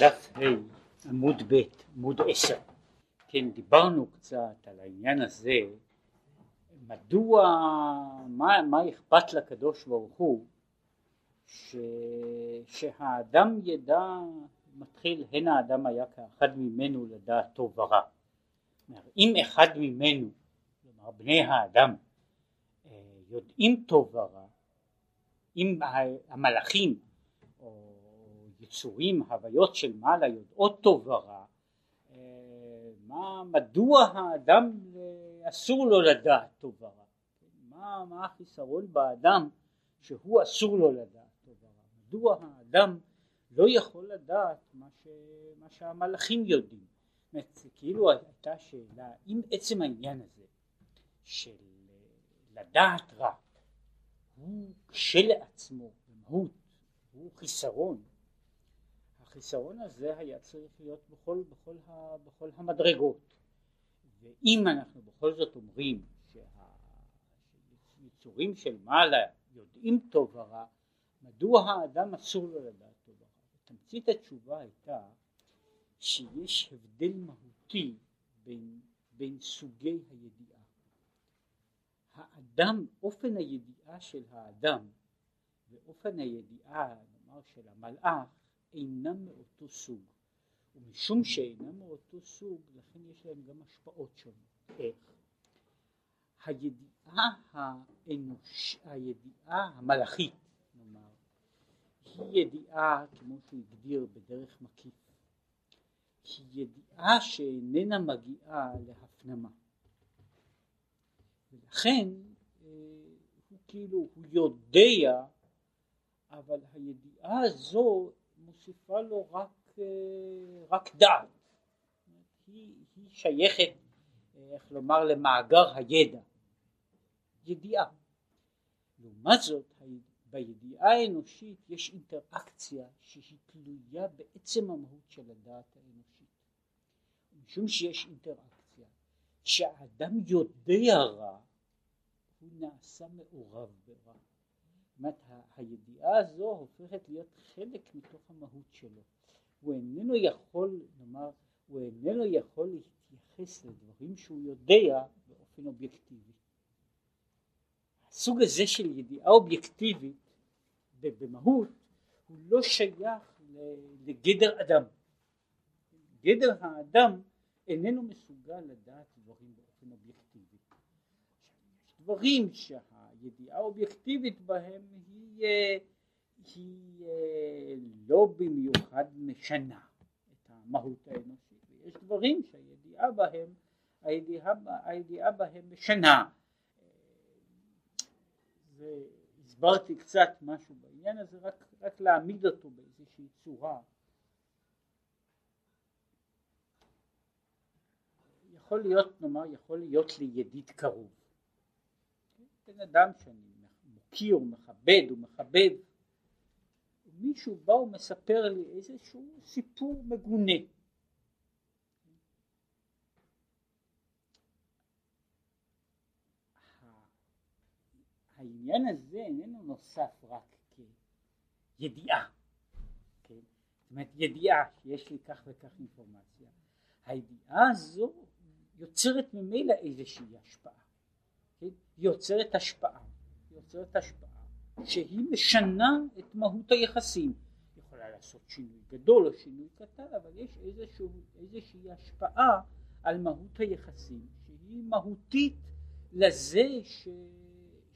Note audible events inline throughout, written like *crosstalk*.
דף ה' עמוד ב' עמוד עשר. כן דיברנו קצת על העניין הזה מדוע מה, מה אכפת לקדוש ברוך הוא ש, שהאדם ידע מתחיל הן האדם היה כאחד ממנו לדעת טוב ורע אם אחד ממנו כלומר בני האדם אה, יודעים טוב ורע אם המלאכים יצורים, הוויות של מעלה יודעות טוב ורע, אה, מה, מדוע האדם אה, אסור לו לדעת טוב ורע? מה, מה החיסרון באדם שהוא אסור לו לדעת טוב ורע? מדוע האדם לא יכול לדעת מה, ש, מה שהמלאכים יודעים? זאת כאילו הייתה שאלה, אם עצם העניין הזה של אה, לדעת רע הוא כשלעצמו במהות הוא חיסרון החיסרון הזה היה צריך להיות בכל, בכל, ה, בכל המדרגות. ואם אנחנו בכל זאת אומרים שהיצורים של מעלה יודעים טוב ורע מדוע האדם אסור לו לדעת טוב ורע? תמצית התשובה הייתה שיש הבדל מהותי בין, בין סוגי הידיעה. האדם אופן הידיעה של האדם ואופן הידיעה נאמר של המלאך אינם מאותו סוג. ומשום שאינם מאותו סוג לכן יש להם גם השפעות שונות. איך? הידיעה האנוש, הידיעה המלאכית נאמר היא ידיעה כמו שהוא הגדיר בדרך מקיף היא ידיעה שאיננה מגיעה להפנמה. ולכן אה, הוא כאילו הוא יודע אבל הידיעה הזו מוסיפה לו רק, אה, רק דעת, היא, היא שייכת, אה, איך לומר, למאגר הידע, ידיעה. לעומת זאת, בידיעה האנושית יש אינטראקציה שהיא תלויה בעצם המהות של הדעת האנושית. משום שיש אינטראקציה, כשהאדם יודע רע, הוא נעשה מעורב ברע. אומרת הידיעה הזו הופכת להיות חלק מתוך המהות שלו. הוא איננו יכול נאמר הוא איננו יכול להתייחס לדברים שהוא יודע באופן אובייקטיבי. הסוג הזה של ידיעה אובייקטיבית במהות הוא לא שייך לגדר אדם. גדר האדם איננו מסוגל לדעת דברים באופן אובייקטיבי. דברים שה... הידיעה האובייקטיבית בהם היא, אה, היא אה, לא במיוחד משנה את המהות האנושית. ויש דברים שהידיעה בהם הידיעה, הידיעה בהם משנה. והסברתי קצת משהו בעניין הזה רק, רק להעמיד אותו באיזושהי צורה. יכול להיות נאמר יכול להיות לי ידיד קרוב בן אדם שאני מוקיר ומכבד ומכבד מישהו בא ומספר לי איזשהו סיפור מגונה. העניין הזה איננו נוסף רק כידיעה, כן? זאת אומרת ידיעה שיש לי כך וכך אינפורמציה, הידיעה הזו יוצרת ממילא איזושהי השפעה יוצרת השפעה, יוצרת השפעה שהיא משנה את מהות היחסים, יכולה לעשות שינוי גדול או שינוי קטן אבל יש איזשהו, איזושהי השפעה על מהות היחסים שהיא מהותית לזה ש,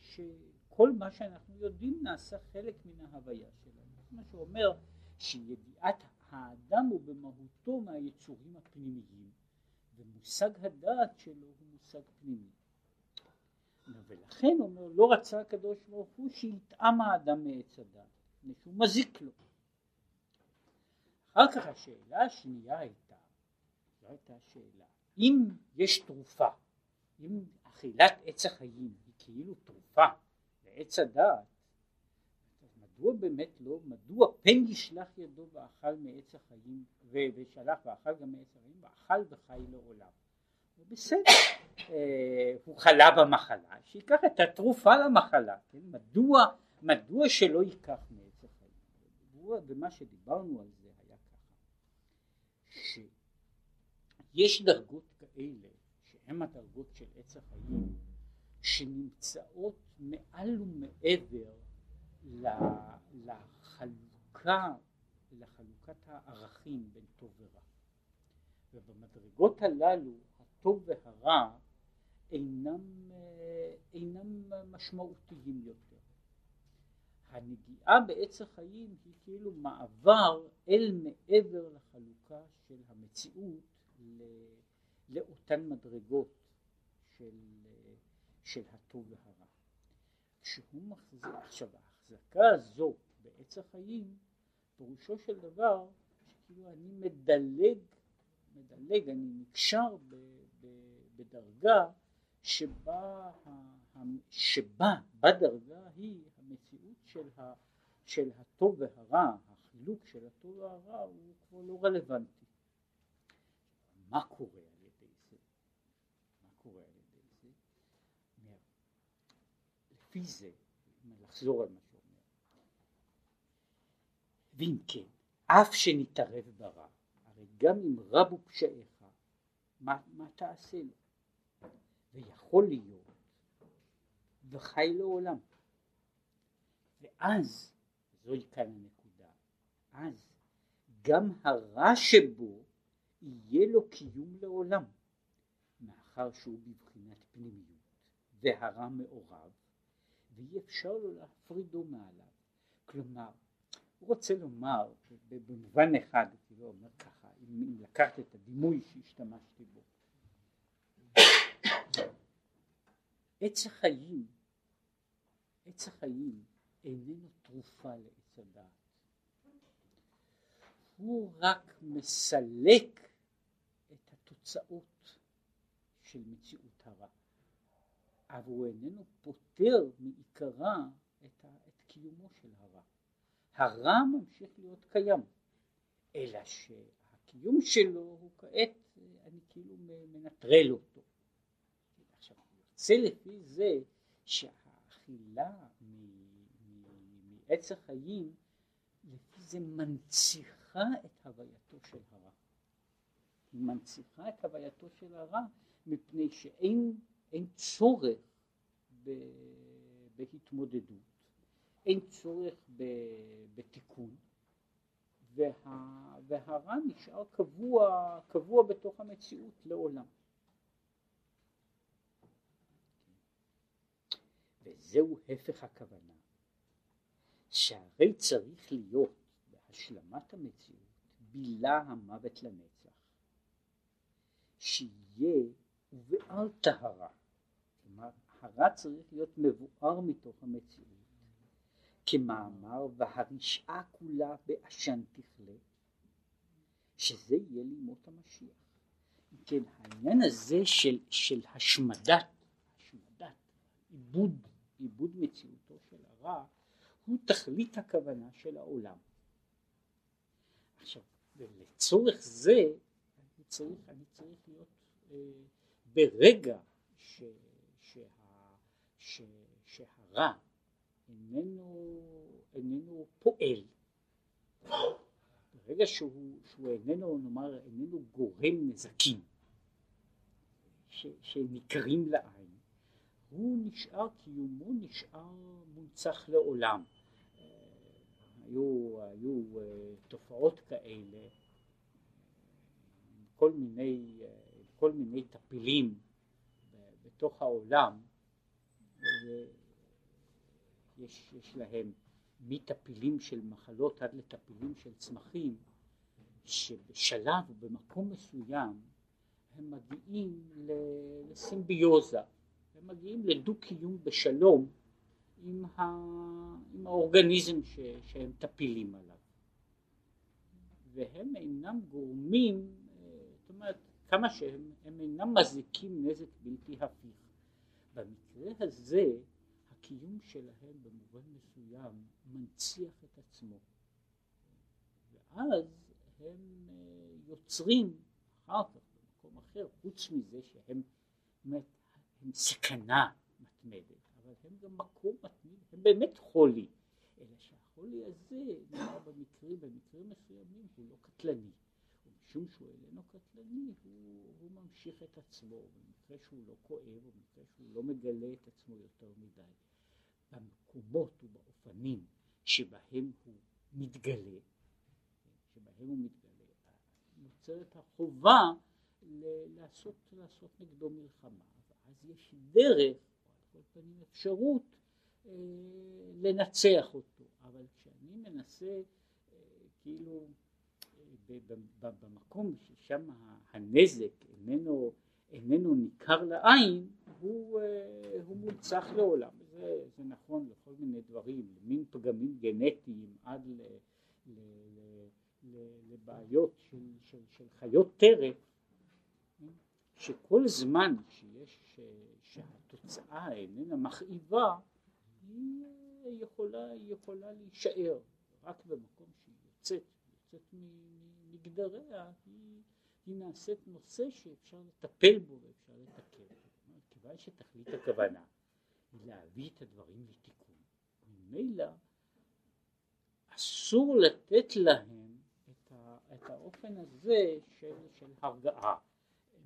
שכל מה שאנחנו יודעים נעשה חלק מן ההוויה שלנו, מה שאומר שידיעת האדם הוא במהותו מהיצורים הפנימיים ומושג הדעת שלו הוא מושג פנימי ולכן הוא אומר לא רצה הקדוש ברוך הוא שיטעם האדם מעץ הדת מפני שהוא מזיק לו. אחר כך השאלה השנייה הייתה זו הייתה שאלה אם יש תרופה אם אכילת עץ החיים היא כאילו תרופה לעץ הדעת מדוע באמת לא מדוע פן ישלח ידו ואכל מעץ החיים ושלח ואכל גם מעץ החיים ואכל וחי לעולם בסדר, אה, הוא חלה במחלה, שייקח את התרופה למחלה, כן? מדוע, מדוע שלא ייקח מעץ החיים? ומה שדיברנו על זה היה ככה, שיש דרגות כאלה שהן הדרגות של עץ החיים שנמצאות מעל ומעבר לחלוקה, לחלוקת הערכים בין טוב ורע. ובמדרגות הללו הטוב והרע אינם, אינם משמעותיים יותר. הנגיעה בעץ החיים היא כאילו מעבר אל מעבר לחלוקה של המציאות לאותן מדרגות של, של הטוב והרע. כשהוא מחזיק, עכשיו ההחזקה הזו בעץ החיים, פירושו של דבר שכאילו אני מדלג, מדלג, אני נקשר ב, בדרגה שבה, שבה, בדרגה היא המציאות של, ה, של הטוב והרע, החילוק של הטוב והרע הוא כבר לא רלוונטי. מה קורה על ידי זה? מה קורה על ידי זה? לפי זה, לחזור על מה שאומר, ואם כן, אף שנתערב ברע, הרי גם אם רבו פשעיך, מה, מה תעשה לו? ויכול להיות וחי לעולם. ואז, זוהי כאן הנקודה, אז גם הרע שבו יהיה לו קיום לעולם, מאחר שהוא בבחינת פנימיות, והרע מעורב, ואי אפשר לו להפרידו מעליו. כלומר, הוא רוצה לומר, במובן אחד, כאילו אומר ככה, אם לקחת את הדימוי שהשתמשתי בו, עץ החיים, עץ החיים איננו תרופה לעץ הדעת. הוא רק מסלק את התוצאות של מציאות הרע, אבל הוא איננו פותר מעיקרה את, את קיומו של הרע. הרע ממשיך להיות קיים, אלא שהקיום שלו הוא כעת, אני כאילו מנטרל אותו. יוצא לפי זה שהאכילה מעץ החיים, לפי זה מנציחה את הווייתו של הרע. היא מנציחה את הווייתו של הרע מפני שאין צורך ב, בהתמודדות, אין צורך ב, בתיקון, וה, והרע נשאר קבוע, קבוע בתוך המציאות לעולם. וזהו הפך הכוונה, שהרי צריך להיות בהשלמת המציאות בילה המוות לנצח, שיהיה ובעל טהרה, כלומר הרע צריך להיות מבואר מתוך המציאות, כמאמר והרשעה כולה בעשן תכלה, שזה יהיה לימות המשיח. כן, העניין הזה של, של השמדת, השמדת, עיבוד, עיבוד מציאותו של הרע, הוא תכלית הכוונה של העולם. עכשיו, ולצורך זה אני צריך, אני צריך להיות אה, ברגע ש, שה, ש, שהרע איננו, איננו פועל, ברגע שהוא, שהוא איננו, נאמר, איננו גורם נזקים ש, שניכרים לעין, הוא נשאר, קיומו נשאר מונצח לעולם. היו, היו אה, תופעות כאלה, כל מיני, אה, כל מיני טפילים בתוך העולם, יש, יש להם מטפילים של מחלות עד לטפילים של צמחים, שבשלב ובמקום מסוים הם מגיעים לסימביוזה, הם מגיעים לדו-קיום בשלום עם, ה, עם האורגניזם ש, שהם טפילים עליו. והם אינם גורמים, זאת אומרת, כמה שהם, הם אינם מזיקים נזק בלתי הפיך. במקרה הזה, הקיום שלהם במובן מסוים מנציח את עצמו. ואז הם יוצרים אחר כך במקום אחר, חוץ מזה שהם באמת, הם סכנה מתמדת. אבל הם גם מקום מתמיד, הם באמת חולי, אלא שהחולי הזה נאמר במקרים, במקרים מסוימים הוא לא קטלני, משום שהוא איננו קטלני, הוא, הוא ממשיך את עצמו, במקרה שהוא לא כואב, במקרה שהוא לא מגלה את עצמו יותר מדי. במקומות ובאופנים שבהם הוא מתגלה, שבהם הוא מתגלה, נוצרת החובה לעשות, לעשות נגדו מלחמה, ואז יש דרך, על כל פנים אפשרות, אה, לנצח אותו, אבל כשאני מנסה אה, כאילו אה, במקום ששם הנזק איננו, איננו ניכר לעין, הוא, הוא מולצח לעולם. זה, זה נכון לכל מיני דברים, למין פגמים גנטיים עד ל, ל, ל, לבעיות של, של, של חיות טרף, שכל זמן שיש, שהתוצאה איננה מכאיבה, היא יכולה, יכולה להישאר, רק במקום שהיא יוצאת, יוצאת מגדריה, היא, היא נעשית נושא שאפשר לטפל בו ואפשר לתקן. כיוון שתכלית הכוונה היא להביא את הדברים לתיקון. ממילא אסור לתת להם את, ה, את האופן הזה של, של הרגעה,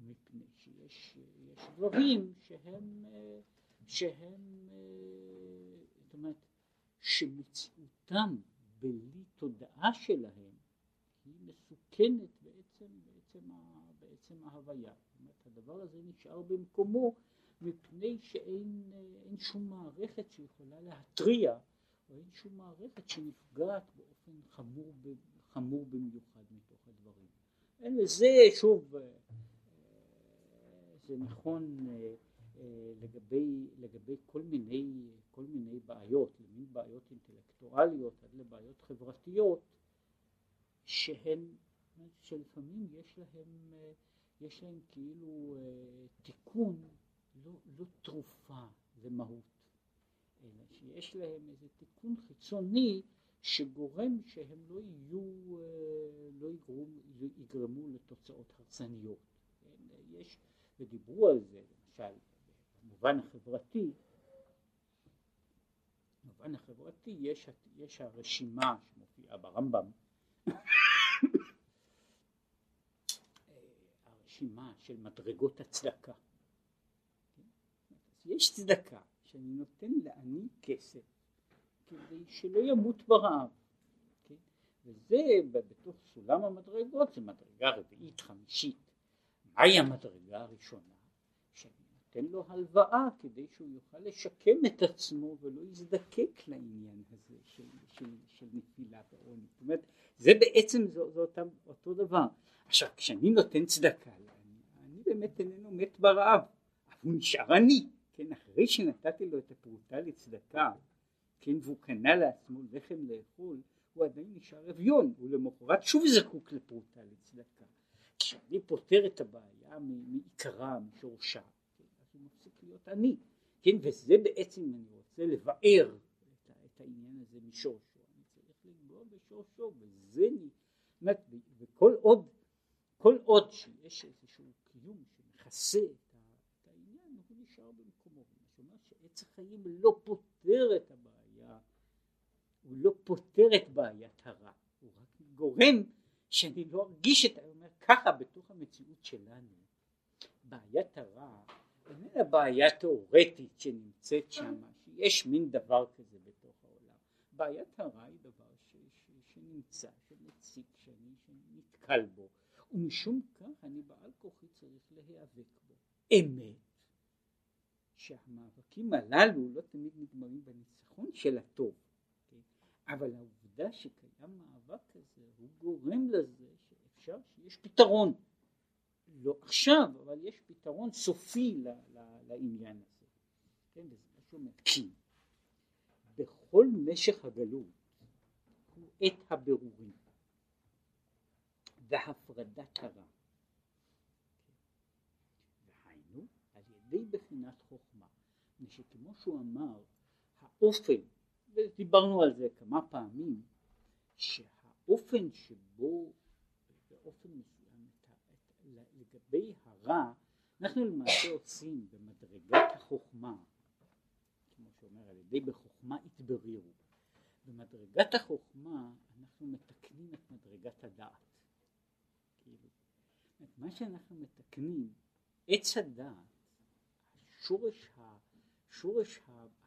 מפני שיש דברים שהם, שהם, זאת אומרת, שמציאותם בלי תודעה שלהם היא מסוכנת בעצם, בעצם, בעצם ההוויה. זאת אומרת, הדבר הזה נשאר במקומו מפני שאין שום מערכת שיכולה להתריע או אין שום מערכת שנפגעת באופן חמור, חמור במיוחד מתוך הדברים. אין לזה שוב זה נכון אה, אה, לגבי, לגבי כל מיני, כל מיני בעיות, למין בעיות אינטלקטואליות עד לבעיות חברתיות שהן, שלפעמים יש להם, יש להם כאילו תיקון לא, לא תרופה למהות, אלא שיש להם איזה תיקון חיצוני שגורם שהם לא יהיו, אה, לא יגרמו, יגרמו לתוצאות הרסניות. כן, יש, ודיברו על זה, למשל, במובן החברתי, במובן החברתי יש, יש הרשימה שמופיעה ברמב"ם, הרשימה של מדרגות הצדקה. יש צדקה שאני נותן לעני כסף כדי שלא ימות ברעב. כן? וזה בתוך סולם המדרגות זה מדרגה רביעית חמישית. מהי המדרגה הראשונה? שאני נותן לו הלוואה כדי שהוא יוכל לשקם את עצמו ולא יזדקק לעניין הזה של, של, של נפילת העוני. זאת אומרת, זה בעצם זה, זה אותם, אותו דבר. עכשיו, כשאני נותן צדקה לעני, אני באמת איננו מת ברעב, הוא נשאר עני. כן, אחרי שנתתי לו את הפרוטה לצדקה, כן, והוא קנה לעצמו לחם לאכול, הוא עדיין נשאר אביון, הוא למחרת שוב זקוק לפרוטה לצדקה. כשאני פותר את הבעיה מעיקרה, משורשה, אז הוא מפסיק להיות עני, כן, וזה בעצם, אני רוצה לבאר את, את העניין הזה משורשו, אני צריך לגבוה בשורשו, וזה, וכל עוד, כל עוד שיש איזשהו קיום שמכסה עץ החיים לא פותר את הבעיה, הוא לא פותר את בעיית הרע, הוא רק גורם שאני לא ארגיש את, אומר ככה בתוך המציאות שלנו, בעיית הרע איננה בעיה תיאורטית שנמצאת שם, שיש מין דבר כזה בתוך העולם, בעיית הרע היא דבר ש, ש, שנמצא, שמציק, שאני, נתקל בו, ומשום כך אני בעל כוחי צריך להיאבק בו. אמת שהמאבקים הללו לא תמיד נגמרים בניצחון של הטוב, כן? אבל העובדה שקיים מאבק כזה הוא גורם לזה שאפשר שיש פתרון, לא עכשיו, אבל יש פתרון סופי ל, ל, לעניין הזה, כן? וזה שאומר, כי בכל משך הגלות הוא עת הבירורים והפרדת הרע. ידי בחינת חוכמה, מפני שכמו שהוא אמר, האופן, ודיברנו על זה כמה פעמים, שהאופן שבו באופן מסוים לגבי הרע, אנחנו למעשה עושים במדרגת החוכמה, כמו שאומר על ידי בחוכמה התברירו, במדרגת החוכמה אנחנו מתקנים את מדרגת הדעת, כאילו מה שאנחנו מתקנים, עץ הדעת, שורש, ה, שורש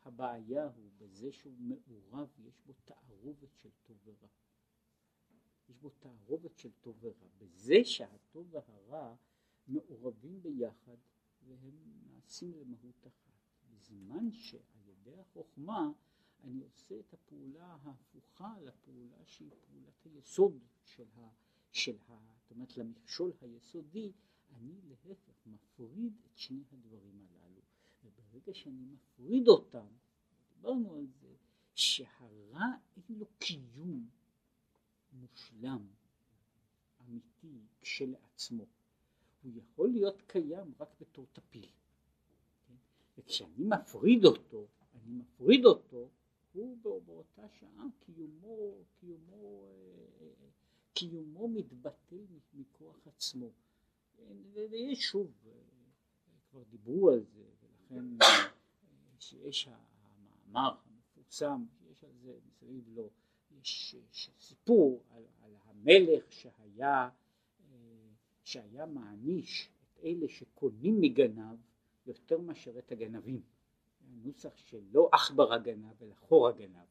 הבעיה הוא בזה שהוא מעורב, יש בו תערובת של טוב ורע. יש בו תערובת של טוב ורע. בזה שהטוב והרע מעורבים ביחד והם נעשים למהות אחת. בזמן שעל ידי החוכמה אני עושה את הפעולה ההפוכה לפעולה שהיא פעולת היסוד של ה... של ה... זאת אומרת למכשול היסודי, אני להפך מפריד את שני הדברים הללו. וברגע שאני מפריד אותם, דיברנו על זה, שהרע אין לו קיום מושלם, אמיתי, כשלעצמו. הוא יכול להיות קיים רק בתור טפיל. כן? וכשאני מפריד אותו, אני מפריד אותו, הוא באותה שעה קיומו, קיומו, קיומו מתבטל מכוח עצמו. ויש שוב, כבר דיברו על זה, ולכן שיש המאמר המפורסם, יש על זה מסביב לו, יש, יש סיפור על, על המלך שהיה, שהיה מעניש את אלה שקונים מגנב יותר מאשר את הגנבים. נוסח שלא עכבר הגנב אלא חור הגנב,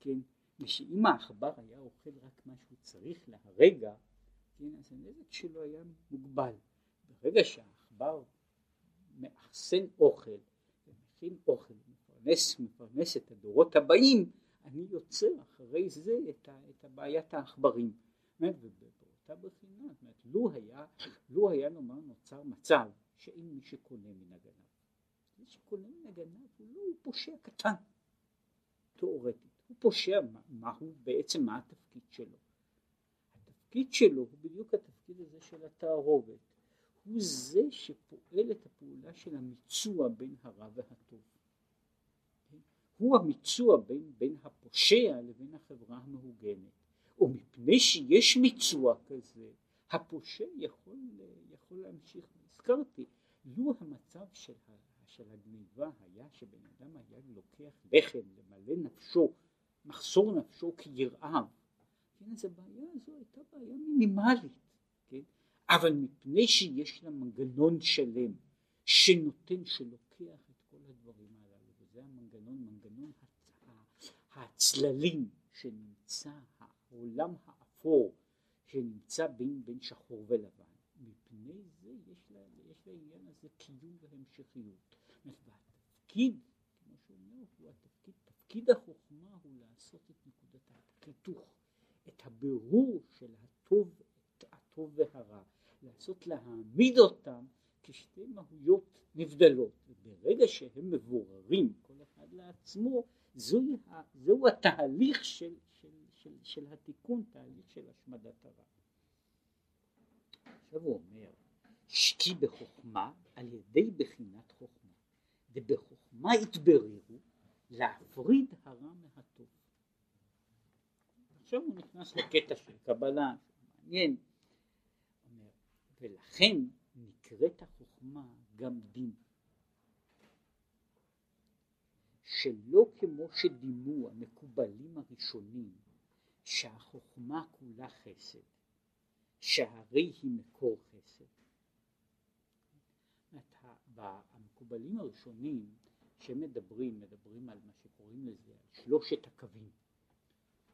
כן, ושאם העכבר היה אוכל רק מה שהוא צריך להרגע, כן, אז הנזק שלו היה מוגבל. ברגע שהעכבר מאחסן אוכל ומכין אוכל ומפרנס מפרנס את הדורות הבאים, אני יוצר אחרי זה את, ה, את הבעיית העכברים. ובאותה בחינה, לו היה, לו היה נאמר נוצר מצב שאין מי שקונה מן הגנב. מי שקונה מן הגנב הוא לא, הוא פושע קטן, תאורטית. הוא פושע, מה, מה הוא בעצם, מה התפקיד שלו? התפקיד שלו הוא בדיוק התפקיד הזה של התערובת. הוא זה שפועל את הפעולה של המיצוע בין הרע והטוב. הוא המיצוע בין, בין הפושע לבין החברה המהוגנת. ומפני שיש מיצוע כזה, הפושע יכול, יכול להמשיך. הזכרתי, לו המצב של של הגניבה היה שבן אדם היה לוקח לחם למלא נפשו, מחסור נפשו כירעב, כן, אז הבעיה הזו הייתה בעיה מינימלית, כן, אבל מפני שיש לה מנגנון שלם שנותן, שלוקח את כל הדברים הללו, וזה המנגנון, מנגנון הצללים שנמצא, העולם האפור שנמצא בין, בין שחור ולבן, מפני זה יש לה, יש לעניין הזה קיום והמשכיות. והתפקיד, כמו שהוא אומר, הוא התפקיד, תפקיד החוכמה הוא לעשות את נקודת החיתוך, את הבירור של הטוב, הטוב והרע, לעשות להעמיד אותם כשתי מהויות נבדלות, וברגע שהם מבוררים כל אחד לעצמו, זוהי, זהו התהליך של, של, של, של התיקון, תהליך של השמדת הרע. עכשיו הוא אומר, שקי בחוכמה על ידי בחינת חוכמה. ובחוכמה יתבררו להפריד הרע מהטוב. עכשיו הוא נכנס לקטע של קבלה, מעניין, ולכן נקראת החוכמה גם דין. שלא כמו שדימו המקובלים הראשונים שהחוכמה כולה חסד, שהרי היא מקור חסד. המקובלים הראשונים שמדברים, מדברים על מה שקוראים לזה, שלושת הקווים,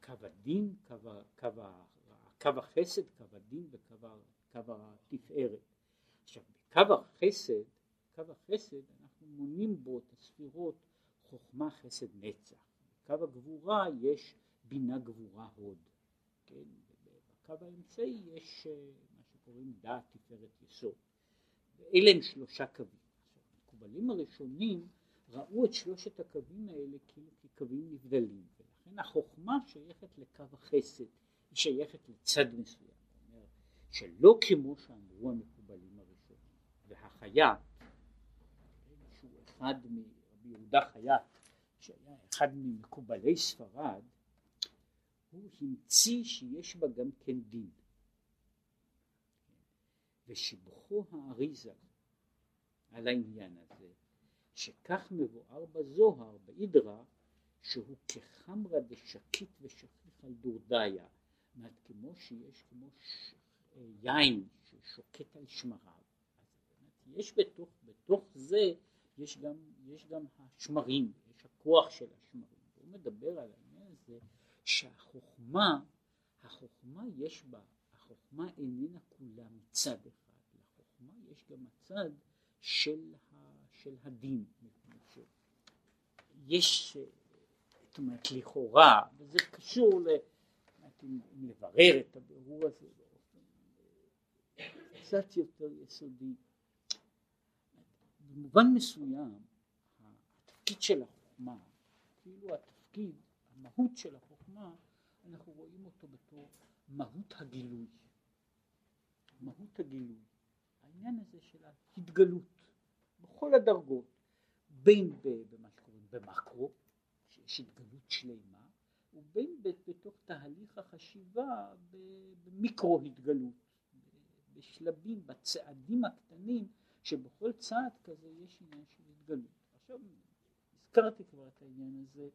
קו הדין, קו, קו, קו החסד, קו הדין וקו התפארת. עכשיו בקו החסד, קו החסד אנחנו מונים בו את הספירות חוכמה חסד נצח, בקו הגבורה יש בינה גבורה הוד, כן? בקו האמצעי יש אה, מה שקוראים דעת תפארת יסוד, ואלה הם שלושה קווים. המקובלים הראשונים ראו את שלושת הקווים האלה כאילו כקווים נבדלים. ולכן החוכמה שייכת לקו החסד, היא שייכת לצד מסוים, אומר, שלא כמו שאמרו המקובלים הראשונים. והחייט שהוא אחד מרבי יהודה חייט שהיה אחד ממקובלי ספרד הוא המציא שיש בה גם כן דין ושיבחו האריזה על העניין הזה, שכך מבואר בזוהר, באידרא, שהוא כחמרא דשקיט ושכיח על דורדיה, זאת כמו שיש כמו ש... יין שוקט על שמריו. יש בתוך, בתוך זה, יש גם, יש גם השמרים, יש הכוח של השמרים. הוא מדבר על העניין הזה שהחוכמה, החוכמה יש בה, החוכמה איננה כולה מצד אחד, לחוכמה יש גם הצד של, ה, של הדין. יש, זאת אומרת, לכאורה, וזה קשור ל... לברר את הבירור הזה באופן קצת יותר יסודי. במובן מסוים התפקיד של החוכמה, כאילו התפקיד, המהות של החוכמה, אנחנו רואים אותו בתור מהות הגילוי. מהות הגילוי. העניין הזה של ההתגלות בכל הדרגות, בין במה שקוראים במקרו, שיש התגלות שלמה, ובין בתוך תהליך החשיבה במיקרו התגלות, בשלבים, בצעדים הקטנים, שבכל צעד כזה יש עניין של התגלות. עכשיו הזכרתי כבר את העניין הזה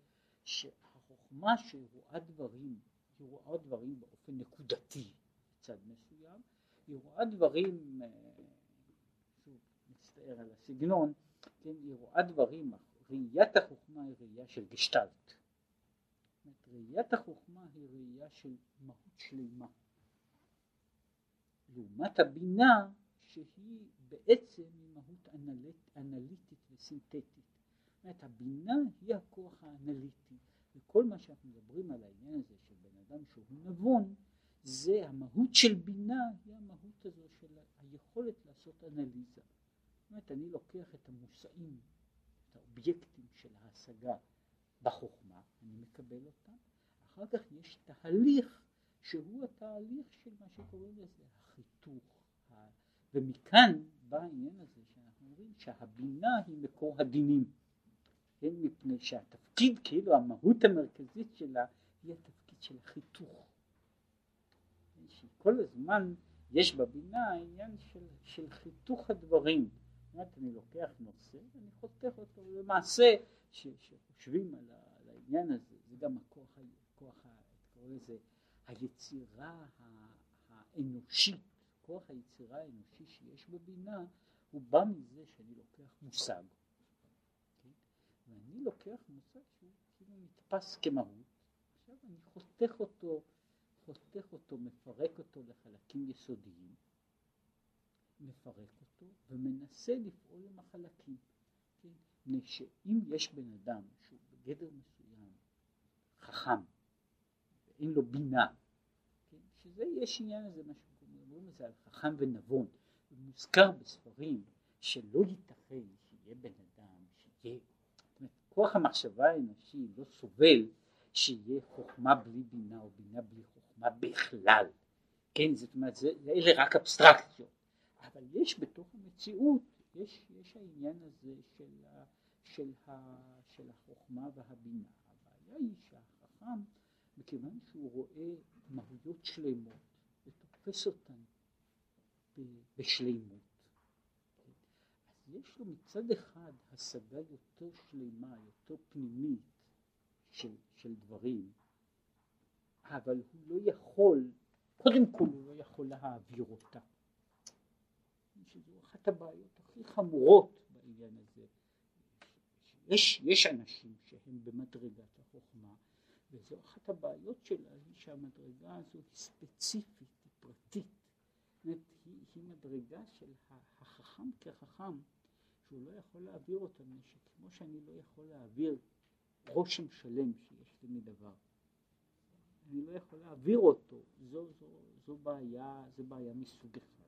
שהחוכמה שרואה דברים, היא רואה דברים באופן נקודתי בצד מסוים, היא רואה דברים, אה, שוב מצטער על הסגנון, כן, היא רואה דברים, ראיית החוכמה היא ראייה של גשטלט. ראיית החוכמה היא ראייה של מהות שלמה. לעומת הבינה שהיא בעצם מהות אנליט, אנליטית וסינתטית. זאת אומרת הבינה היא הכוח האנליטי וכל מה שאנחנו מדברים על העניין הזה של בן אדם שהוא נבון זה המהות של בינה היא המהות הזו של היכולת לעשות אנליזה. זאת אומרת אני לוקח את המושאים, את האובייקטים של ההשגה בחוכמה, אני מקבל אותם, אחר כך יש תהליך שהוא התהליך של מה שקוראים לזה החיתוך, ומכאן בא העניין הזה שאנחנו אומרים שהבינה היא מקור הדינים, כן, מפני שהתפקיד, כאילו המהות המרכזית שלה היא התפקיד של החיתוך, שכל הזמן יש בבינה העניין של, של חיתוך הדברים, זאת אומרת אני לוקח נושא ואני חותך אותו, למעשה שחושבים על, על העניין הזה, זה גם הכוח, הכוח קורא לזה? היצירה האנושית כוח היצירה האנושי שיש בבינה הוא בא מזה שאני לוקח מושג כן? ואני לוקח מושג שהוא כאילו נתפס כמהות עכשיו אני חותך אותו חותך אותו, מפרק אותו לחלקים יסודיים מפרק אותו ומנסה לפעול עם החלקים כן? מפני שאם יש בן אדם שהוא בגדר מסוים חכם ואין לו בינה כן? שזה יש עניין הזה מה מדברים על זה על חכם ונבון, מוזכר בספרים שלא ייתכן שיהיה בן אדם, שיהיה, זאת אומרת, כוח המחשבה האנושי לא סובל שיהיה חוכמה בלי בינה או בינה בלי חוכמה בכלל, כן, זאת אומרת, זה, אלה רק אבסטרקציות, אבל יש בתוך המציאות, יש, יש העניין הזה של, ה, של, ה, של החוכמה והבינה, הבעיה היא שהחכם, מכיוון שהוא רואה מהויות שלמות תופס אותן בשלימות. אז יש לו מצד אחד השגה יותר שלמה, יותר פנימית של, של דברים, אבל הוא לא יכול, קודם כל הוא לא יכול להעביר אותה. שזו אחת הבעיות הכי חמורות בעניין הזה. יש, יש אנשים שהם במדרגת החוכמה, וזו אחת הבעיות שלה, שהמדרגה הזו היא ספציפית, פרטית. זאת היא, היא מדרגה של החכם כחכם, שהוא לא יכול להעביר אותה, כמו שאני לא יכול להעביר רושם שלם שיש לי מדבר. אני לא יכול להעביר אותו, זו, זו, זו בעיה, זו בעיה מסוג אחד.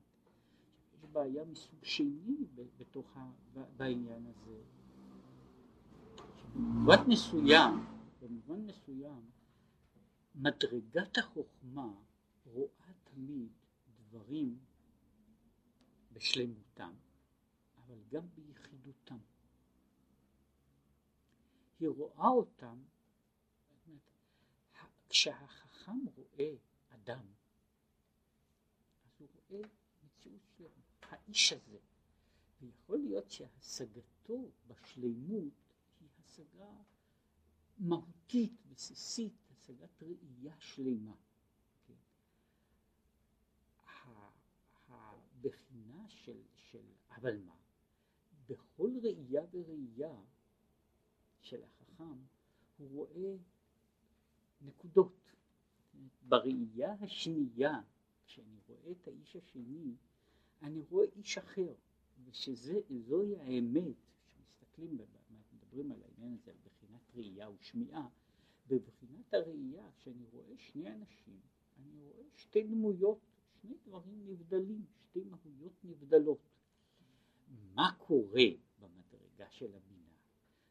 יש בעיה מסוג שני בתוך ה, בעניין הזה. במובן מסוים, במובן מסוים, מדרגת החוכמה רואה תמיד דברים בשלמותם, אבל גם ביחידותם. היא רואה אותם, כשהחכם רואה אדם, אז הוא רואה מציאות שלמה, האיש הזה, ויכול להיות שהשגתו בשלמות היא השגה מהותית, בסיסית, השגת ראייה שלמה. של, של אבל מה? בכל ראייה וראייה של החכם הוא רואה נקודות. בראייה השנייה, כשאני רואה את האיש השני, אני רואה איש אחר, ושזוהי האמת, כשמסתכלים, מדברים על העניין הזה, על בחינת ראייה ושמיעה, בבחינת הראייה, כשאני רואה שני אנשים, אני רואה שתי דמויות, שני דברים נבדלים, שתי מהויות נבדלות. מה קורה במדרגה של הבינה?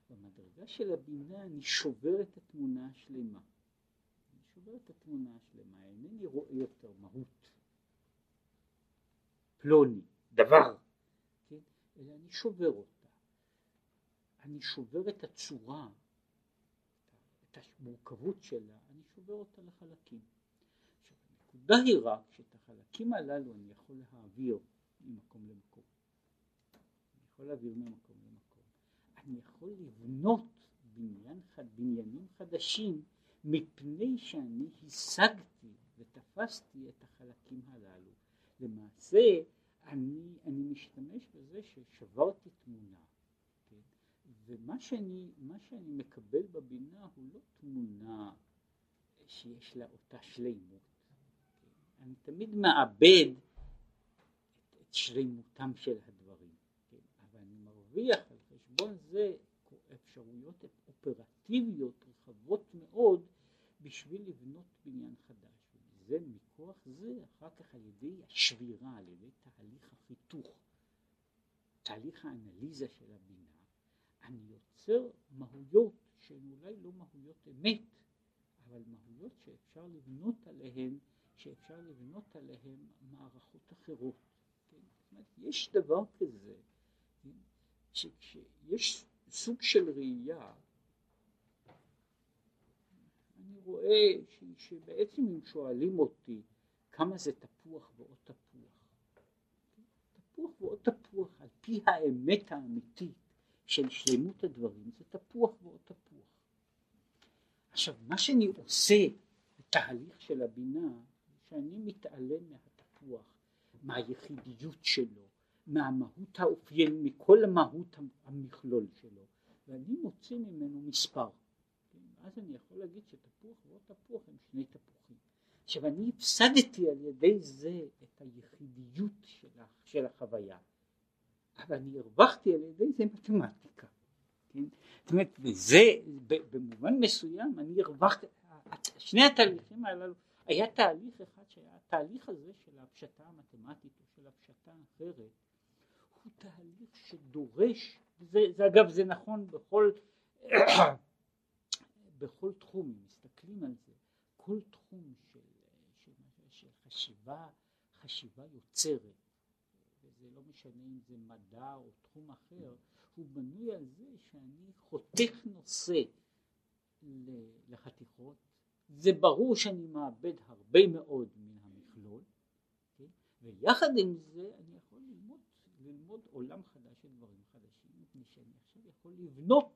במדרגה של הבינה אני שובר את התמונה השלמה. אני שובר את התמונה השלמה, אינני רואה יותר מהות. פלוני, דבר, כן? אלא אני שובר אותה. אני שובר את הצורה, את המורכבות שלה, אני שובר אותה לחלקים. הנקודה היא רק שאת החלקים הללו אני יכול להעביר ממקום למקום. אני יכול להעביר ממקום למקום. אני יכול לבנות בניין, בניינים חדשים מפני שאני השגתי ותפסתי את החלקים הללו. למעשה אני, אני משתמש בזה ששברתי תמונה, כן? ומה שאני, שאני מקבל בבינה הוא לא תמונה שיש לה אותה שלימות. אני תמיד מאבד את, שלימותם של הדברים, כן? אבל אני מרוויח על חשבון זה אפשרויות אופרטיביות רחבות מאוד בשביל לבנות בניין חדש. וזה מכוח זה אחר כך על ידי השבירה, על ידי תהליך החיתוך, תהליך האנליזה של הבינה, אני יוצר מהויות שהן אולי לא מהויות אמת, אבל מהויות שאפשר לבנות עליהן, שאפשר לבנות עליהן מערכות אחרות. כן? זאת אומרת, יש דבר כזה, כן? שכשיש סוג של ראייה אני רואה ש, שבעצם אם שואלים אותי כמה זה תפוח ועוד תפוח, תפוח ועוד תפוח על פי האמת האמיתית של שלמות הדברים זה תפוח ועוד תפוח. עכשיו מה שאני עושה בתהליך של הבינה שאני מתעלם מהתפוח, מהיחידיות שלו, מהמהות האופיין, מכל המהות המכלול שלו ואני מוציא ממנו מספר אז אני יכול להגיד שתפוח ועוד תפוח הם שני תפוחים. עכשיו אני הפסדתי על ידי זה את היחידיות של, של החוויה, אבל אני הרווחתי על ידי זה מתמטיקה. כן? זאת אומרת, וזה במובן מסוים אני הרווחתי, שני התהליכים הללו, היה תהליך אחד שהיה התהליך הזה של ההפשטה המתמטית או של הפשטה אחרת, הוא תהליך שדורש, זה, זה אגב זה נכון בכל *coughs* בכל תחום, אם מסתכלים על זה, כל תחום של, של, של חשיבה, חשיבה יוצרת, וזה לא משנה אם זה מדע או תחום אחר, הוא בנוי על זה שאני חותך נושא לחתיכות, זה ברור שאני מאבד הרבה מאוד מן המכלול, כן? ויחד עם זה אני יכול ללמוד, ללמוד עולם חדש של דברים חדשים, מפני שאני עכשיו יכול לבנות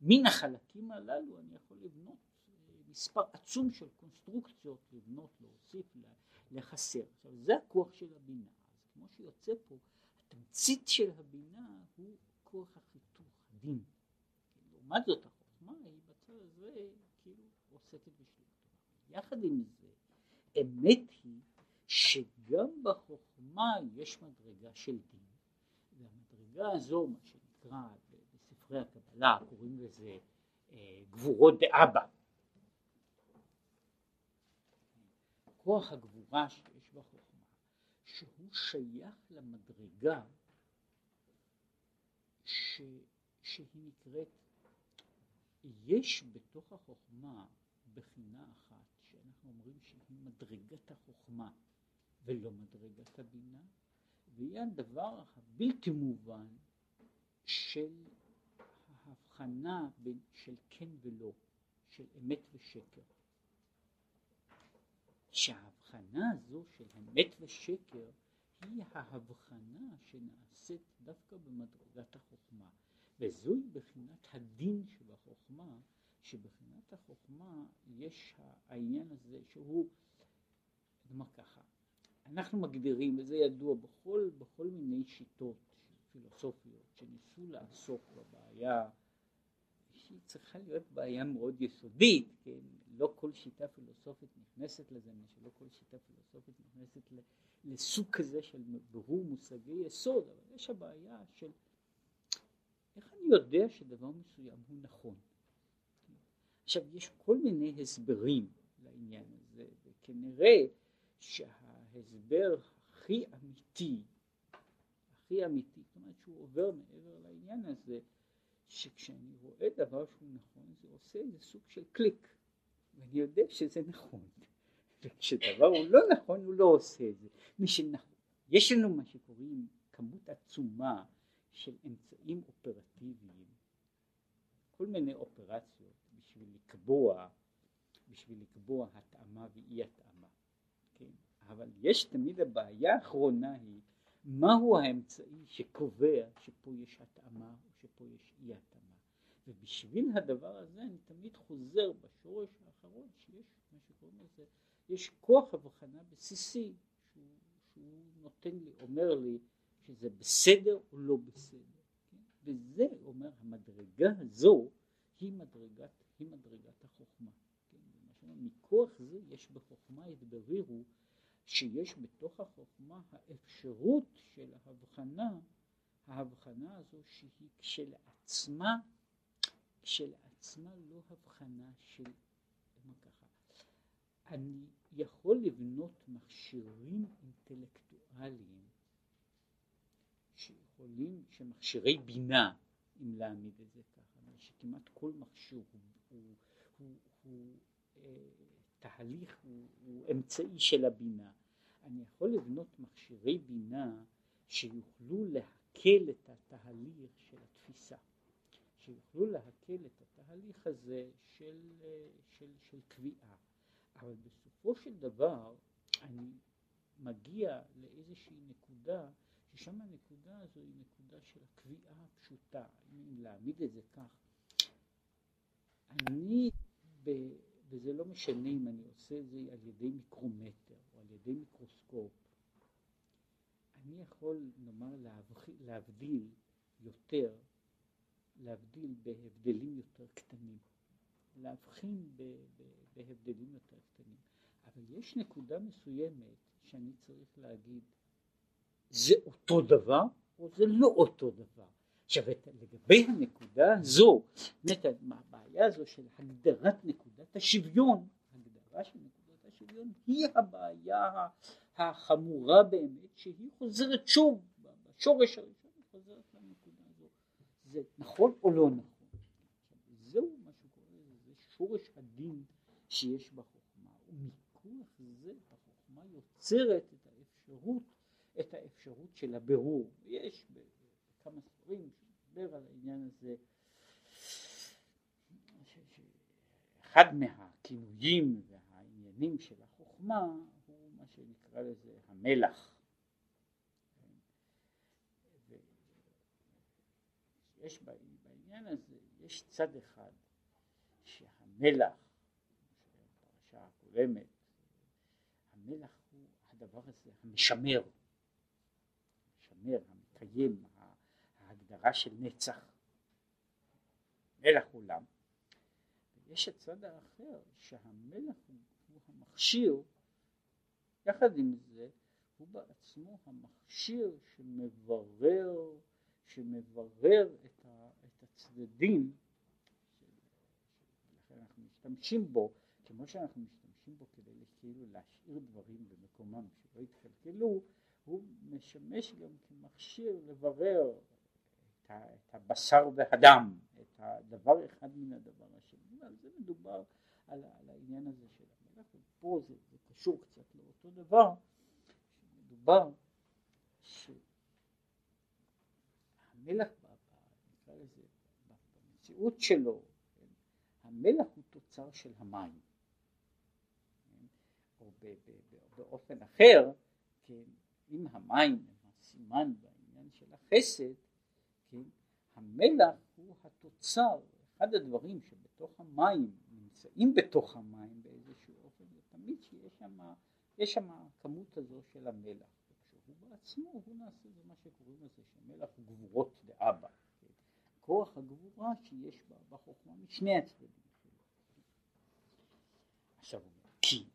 מן החלקים הללו אני יכול לבנות אה, מספר עצום של קונסטרוקציות, לבנות, להוסיף, לחסר. עכשיו זה הכוח של הבינה. אז כמו שיוצא פה, התמצית של הבינה הוא כוח החיתוך, הדין. לעומת זאת החוכמה היא בצד הזה עוסקת בשלמות. יחד עם זה, אמת היא שגם בחוכמה יש מדרגה של דין, והמדרגה הזו, מה שנקרא בספרי הקבלה קוראים לזה אה, גבורות דאבא. כוח הגבורה שיש בחוכמה, שהוא שייך למדרגה ש, שהיא נקראת, יש בתוך החוכמה בחינה אחת שאנחנו אומרים שהיא מדרגת החוכמה ולא מדרגת הבינה, והיא הדבר הבלתי מובן של ההבחנה בין של כן ולא, של אמת ושקר. שההבחנה הזו של אמת ושקר היא ההבחנה שנעשית דווקא במדרגת החוכמה, וזוהי בחינת הדין שבחוכמה, שבחינת החוכמה יש העניין הזה שהוא, נאמר ככה, אנחנו מגדירים, וזה ידוע בכל, בכל מיני שיטות פילוסופיות שניסו לעסוק בבעיה שהיא צריכה להיות בעיה מאוד יסודית, כן? לא כל שיטה פילוסופית נכנסת לזה, שלא כל שיטה פילוסופית נכנסת לסוג כזה של ברור מושגי יסוד, אבל יש הבעיה של איך אני יודע שדבר מסוים הוא נכון. עכשיו יש כל מיני הסברים לעניין הזה, וכנראה שההסבר הכי אמיתי, הכי אמיתי, זאת אומרת שהוא עובר מעבר לעניין הזה, שכשאני רואה דבר שהוא נכון זה עושה איזה סוג של קליק. ואני יודע שזה נכון. וכשדבר הוא לא נכון הוא לא עושה את זה. משנכון יש לנו מה שקוראים כמות עצומה של אמצעים אופרטיביים. כל מיני אופרציות בשביל לקבוע בשביל לקבוע התאמה ואי התאמה כן? אבל יש תמיד הבעיה האחרונה היא מהו האמצעי שקובע שפה יש התאמה או שפה יש אי התאמה ובשביל הדבר הזה אני תמיד חוזר בשורש האחרון שיש מה שקוראים לזה יש כוח הבחנה בסיסי שהוא, שהוא נותן לי אומר לי שזה בסדר או לא בסדר כן? וזה אומר המדרגה הזו היא מדרגת, היא מדרגת החוכמה כן? מכוח זה יש בחוכמה התברירו שיש בתוך החוכמה האפשרות של ההבחנה, ההבחנה הזו שהיא כשלעצמה, כשלעצמה לא הבחנה של, ככה, אני יכול לבנות מכשירים אינטלקטואליים שיכולים, שמכשירי בינה, אם להעמיד את זה ככה, שכמעט כל מכשיר הוא, הוא, הוא, הוא אה, התהליך הוא, הוא אמצעי של הבינה. אני יכול לבנות מכשירי בינה שיוכלו להקל את התהליך של התפיסה, שיוכלו להקל את התהליך הזה של, של, של קביעה, אבל בסופו של דבר אני מגיע לאיזושהי נקודה ששם הנקודה הזו היא נקודה של הקביעה הפשוטה, אם להעמיד את זה כך. אני ב... וזה לא משנה אם אני עושה את זה על ידי מיקרומטר או על ידי מיקרוסקופ, אני יכול נאמר להבדיל יותר, להבדיל בהבדלים יותר קטנים, להבחין בהבדלים יותר קטנים, אבל יש נקודה מסוימת שאני צריך להגיד זה אותו דבר או זה לא אותו דבר. עכשיו לגבי הנקודה הזו, באמת הבעיה הזו של הגדרת נקודת השוויון, הגדרה של נקודת השוויון היא הבעיה החמורה באמת שהיא חוזרת שוב בשורש הראשון היא חוזרת לנקודה הזו, זה נכון או לא נכון, זהו מה שקורה, זה שורש הדין שיש בחוכמה, ומכוח זה החוכמה יוצרת את האפשרות, את האפשרות של הבירור, יש כמה ספרים שמדבר על העניין הזה. אחד מהכינויים והעניינים של החוכמה הוא מה שנקרא לזה המלח. יש בעניין הזה יש צד אחד שהמלח בפרשה הקודמת המלח הוא הדבר הזה המשמר. המשמר המקיים ההגדרה של נצח, מלך עולם. ויש הצד האחר שהמלך הוא, הוא המכשיר, יחד עם זה הוא בעצמו המכשיר שמברר, שמברר את, ה, את הצדדים, לכן אנחנו משתמשים בו, כמו שאנחנו משתמשים בו כדי כאילו להשאיר דברים במקומם שלא יתקלקלו, הוא משמש גם כמכשיר לברר את הבשר והדם, את הדבר אחד מן הדבר השני, ועל זה מדובר על, על העניין הזה של המלך, ופה זה, זה קשור קצת לאותו דבר, מדובר שהמלך, נקרא לזה, במציאות שלו, כן, המלך הוא תוצר של המים, כן, או באופן אחר, כן, אם המים הם הסימן בעניין של החסד, כן? המלח הוא התוצר, אחד הדברים שבתוך המים, נמצאים בתוך המים באיזשהו אופן, זה תמיד שיש שם יש שם הכמות הזו של המלח, שהוא בעצמו, הוא נעשה, זה מה שקוראים לזה, שמלח הוא גבורות דאבא, כן? כוח הגבורה שיש בה בחוכמה משני הצדדים שלו. עכשיו כי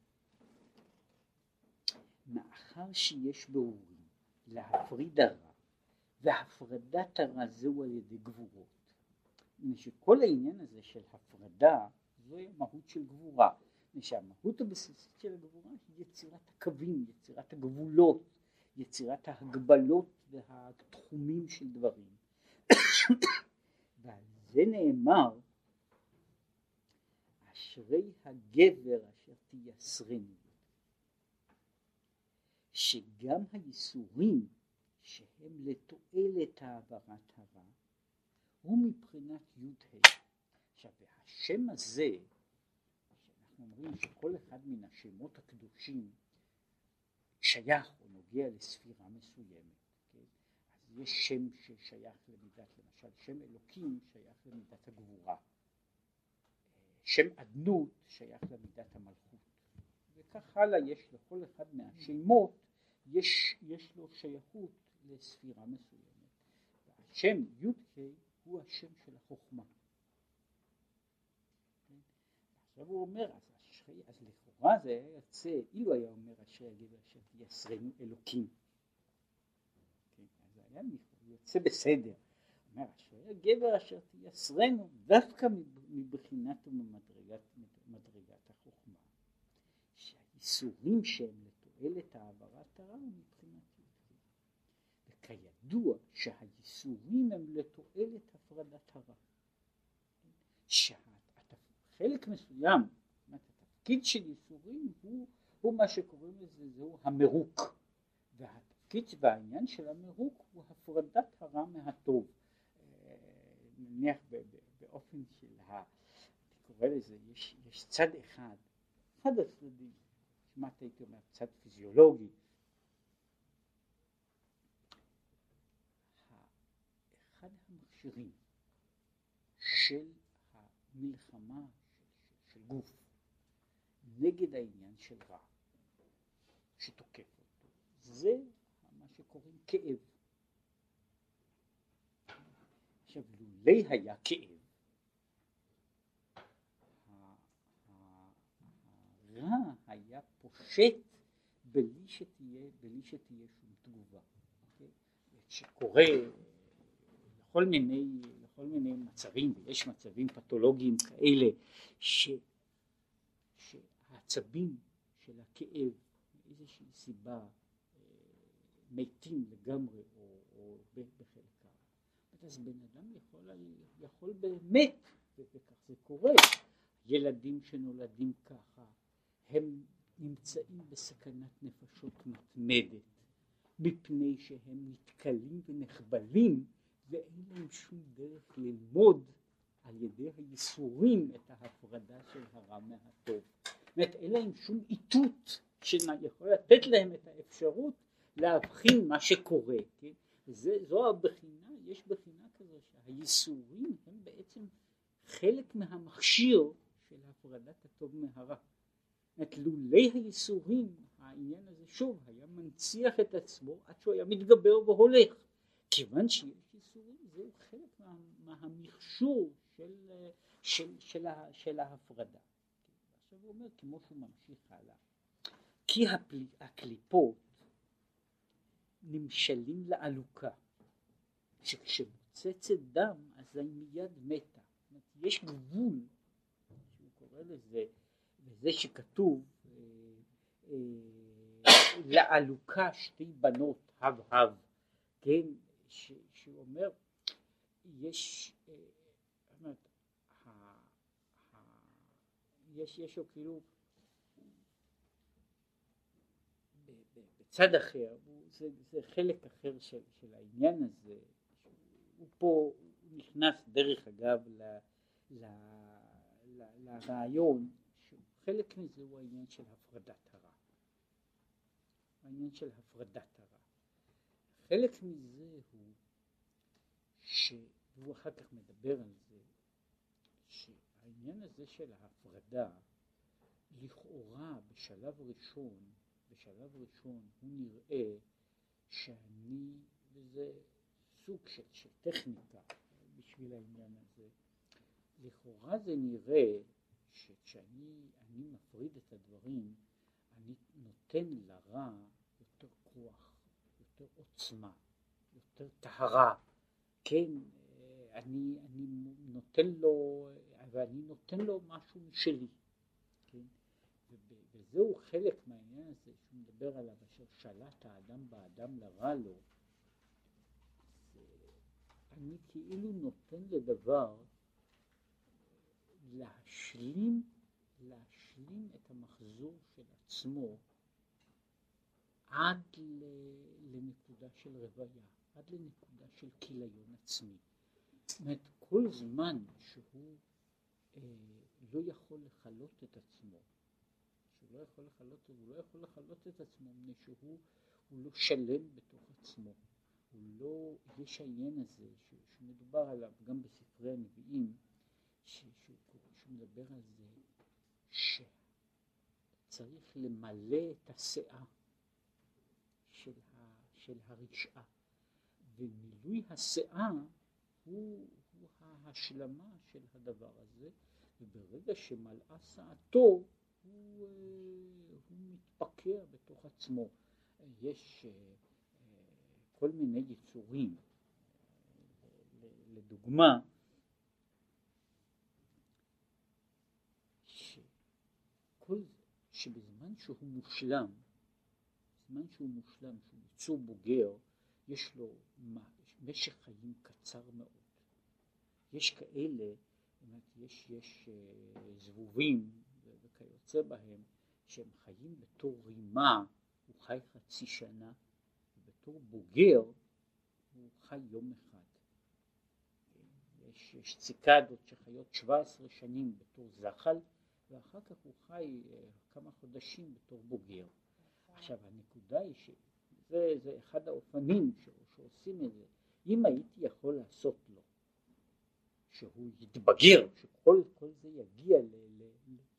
מאחר שיש באורים להפריד הרע, והפרדת הרע זהו על ידי גבורות, שכל העניין הזה של הפרדה זוהי המהות של גבורה, שהמהות הבסיסית של הגבורה היא יצירת הקווים, יצירת הגבולות, יצירת ההגבלות והתחומים של דברים. *coughs* ועל זה נאמר אשרי הגבר אשר תייסרני שגם הייסורים שהם לתועלת העברת הרע הוא מבחינת י"ה. עכשיו השם הזה שאנחנו אומרים שכל אחד מן השמות הקדושים שייך או נוגע לספירה מסוימת, כן? אז יש שם ששייך למידת, למשל שם אלוקים שייך למידת הגבורה, שם אדנות שייך למידת המלכות, וכך הלאה יש לכל אחד מהשמות יש, יש לו שייכות לספירה מסוימת. השם י"ק הוא השם של החוכמה. עכשיו הוא אומר, אז, אשרי, אז לכאורה זה היה יוצא, אילו היה אומר אשרי הגבר אשר תייסרנו אלוקים. כן, אז היה יוצא בסדר. אומר אשרי הגבר אשר תייסרנו דווקא מבחינת וממדרגת החוכמה. שהאיסורים שהם לתועלת העברת הרע מבחינת י"ק. וכידוע שהייסורים הם לתועלת הפרדת הרע. שחלק מסוים, התפקיד של ייסורים הוא, הוא מה שקוראים לזה, זהו המרוק. והתפקיד והעניין של המרוק הוא הפרדת הרע מהטוב. אה, נניח באופן של ה... אני קורא לזה, יש, יש צד אחד, אחד הצדדים, כמעט הייתי אומר צד פיזיולוגי. אחד המכשירים של המלחמה של, של גוף נגד העניין של רע שתוקף אותו, זה מה שקוראים כאב. עכשיו, לולי היה כאב, הרע היה פושט בלי שתהיה, בלי שתהיה שום תגובה. אוקיי? שקורה לכל מיני, לכל מיני מצבים, ויש מצבים פתולוגיים כאלה, ש, שהעצבים של הכאב מאיזושהי סיבה אה, מתים לגמרי או, או בחלקם. אז בן אדם יכול, יכול באמת, וכך זה קורה, ילדים שנולדים ככה, הם נמצאים בסכנת נפשות מתמדת, מפני שהם נתקלים ונחבלים ואין להם שום דרך ללמוד על ידי הייסורים את ההפרדה של הרע מהטוב. זאת אומרת אין להם שום איתות שיכול לתת להם את האפשרות להבחין מה שקורה, כן? זה, זו הבחינה, יש בחינה כזו שהייסורים הם בעצם חלק מהמכשיר של הפרדת הטוב מהרע. את לולי הייסורים העניין הזה שוב היה מנציח את עצמו עד שהוא היה מתגבר והולך כיוון שיש ייסורים זהו חלק מה, מהמכשור של, של, של, של ההפרדה. עכשיו הוא אומר כמו שהוא ממשיך הלאה כי הפל, הקליפות נמשלים לעלוקה שכשמוצצת דם אז היא מיד מתה. יש גבול שהוא קורא לזה וזה שכתוב אה, אה, לעלוקה שתי בנות הב הב, כן, ש, שהוא אומר יש, אה, אומרת, ה, ה, יש, יש לו כאילו בצד אחר, זה, זה חלק אחר של, של העניין הזה, הוא פה נכנס דרך אגב ל, ל, ל, לרעיון חלק מזה הוא העניין של הפרדת הרע. העניין של הפרדת הרע. חלק מזה הוא שהוא אחר כך מדבר על זה שהעניין הזה של ההפרדה לכאורה בשלב ראשון בשלב ראשון הוא נראה שאני, וזה סוג של, של טכניקה בשביל העניין הזה, לכאורה זה נראה שכשאני מפריד את הדברים, אני נותן לרע יותר כוח, יותר עוצמה, יותר טהרה, כן, אני, אני נותן לו, ואני נותן לו משהו משלי, כן, וזהו חלק מהעניין הזה שהוא מדבר עליו, אשר שלט האדם באדם לרע לו, אני כאילו נותן לדבר להשלים, להשלים את המחזור של עצמו עד לנקודה של רוויה, עד לנקודה של כיליון עצמי. זאת אומרת, כל זמן שהוא אה, לא יכול לכלות את עצמו, שהוא לא יכול לכלות, הוא לא יכול לכלות את עצמו מפני שהוא לא שלם בתוך עצמו. הוא לא, יש העניין הזה שמדובר עליו גם בספרי הנביאים, שהוא מדבר על זה שצריך למלא את הסאה של הרשעה, ומילוי הסאה הוא, הוא ההשלמה של הדבר הזה, וברגע שמלאה סאתו הוא, אה, הוא מתפקע בתוך עצמו. יש אה, כל מיני יצורים, לדוגמה, שכל, שבזמן שהוא מושלם, בזמן שהוא מושלם, שהוא יצור בוגר, יש לו משך חיים קצר מאוד. יש כאלה, יש, יש אה, זבובים וכיוצא בהם, שהם חיים בתור רימה, הוא חי חצי שנה, בתור בוגר הוא חי יום אחד. יש, יש ציקדות שחיות 17 שנים בתור זחל ואחר כך הוא חי אה, כמה חודשים בתור בוגר. עכשיו הנקודה היא שזה אחד האופנים שעושים את זה. אם הייתי יכול לעשות לו שהוא יתבגר, שכל זה יגיע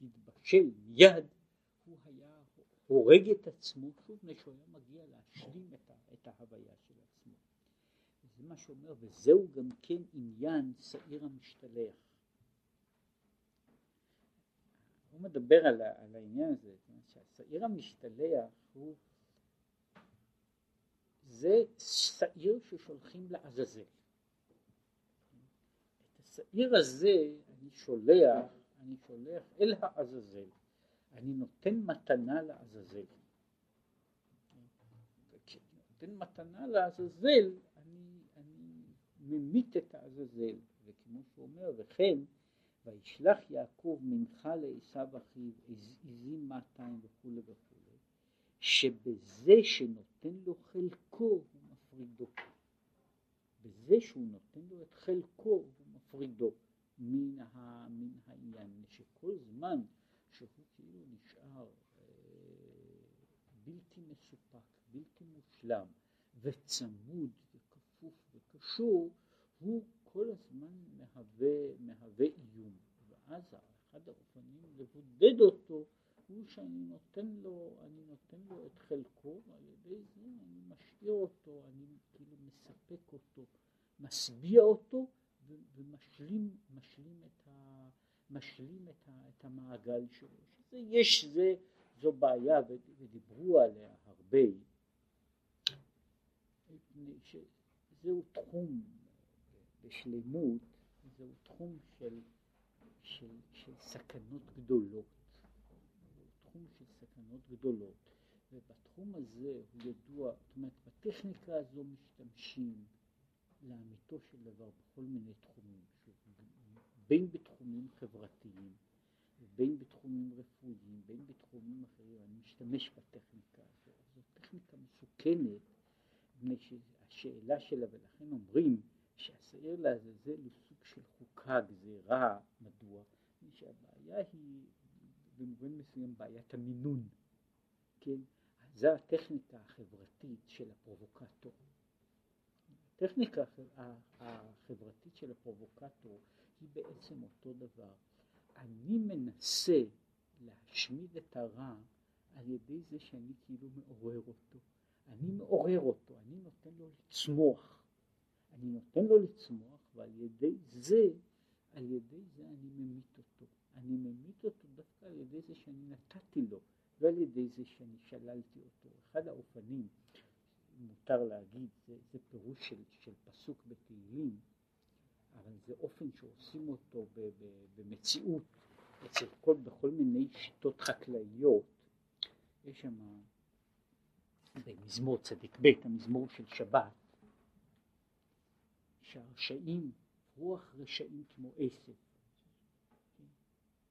להתבשל מיד, הוא היה הורג את עצמו שוב מפני שהוא היה מגיע להשלים את את ההוויה של עצמו. זה מה שאומר, וזהו גם כן עניין שעיר המשתלח. הוא מדבר על, על העניין הזה, שהשעיר המשתלח הוא, זה שעיר ששולחים לעזאזל. את השעיר הזה אני שולח, אני שולח אל העזאזל, אני נותן מתנה לעזאזל. נותן מתנה לעזאזל, אני, אני ממית את העזאזל, וכמו שהוא אומר, וכן וישלח יעקב מנחה לעשו אחיו עזים 200 וכולי וכולי, שבזה שנותן לו חלקו הוא מפרידו. בזה שהוא נותן לו את חלקו הוא מפרידו מן, ה, מן העניין, שכל זמן שהוא כאילו נשאר אה, בלתי מסופק בלתי מושלם וצמוד וכפוף וקשור, הוא כל הזמן מהווה, מהווה איום. ואז אחד האופנים לבודד אותו הוא שאני נותן לו, אני נותן לו את חלקו, ועל ידי זה אני משאיר אותו, אני כאילו מספק אותו, משביע אותו ומשלים משלים את, ה, משלים את, ה, את המעגל שלו. שזה יש, זה, זו בעיה ודיברו עליה הרבה. שזהו תחום בשלמות, זהו תחום של, של, של סכנות גדולות, זהו תחום של סכנות גדולות, ובתחום הזה הוא ידוע, זאת אומרת בטכניקה הזו משתמשים לאמיתו של דבר בכל מיני תחומים, בין בתחומים חברתיים ובין בתחומים רפואיים, בין בתחומים אחרים, אני משתמש בטכניקה הזו, זו טכניקה מסוכנת מפני שהשאלה שלה, ולכן אומרים שהשעיר לעזאזל הוא סוג של חוקה, גזירה, מדוע? מפני שהבעיה היא במובן מסוים בעיית המינון, כן? זו הטכניקה החברתית של הפרובוקטור. הטכניקה החברתית של הפרובוקטור היא בעצם אותו דבר. אני מנסה להשמיד את הרע על ידי זה שאני כאילו מעורר אותו. אני מעורר אותו, אני נותן לו לצמוח. אני נותן לו לצמוח ועל ידי זה, על ידי זה אני ממית אותו. אני ממית אותו דווקא על ידי זה שאני נתתי לו, לא על ידי זה שאני שללתי אותו. אחד האופנים, מותר להגיד, זה, זה פירוש של, של פסוק בתהילים, אבל זה אופן שעושים אותו ב, ב, במציאות אצל כל, בכל מיני שיטות חקלאיות. יש שם במזמור צדיק ב', המזמור של שבת, שהרשעים, רוח רשעים כמו עשב, כן,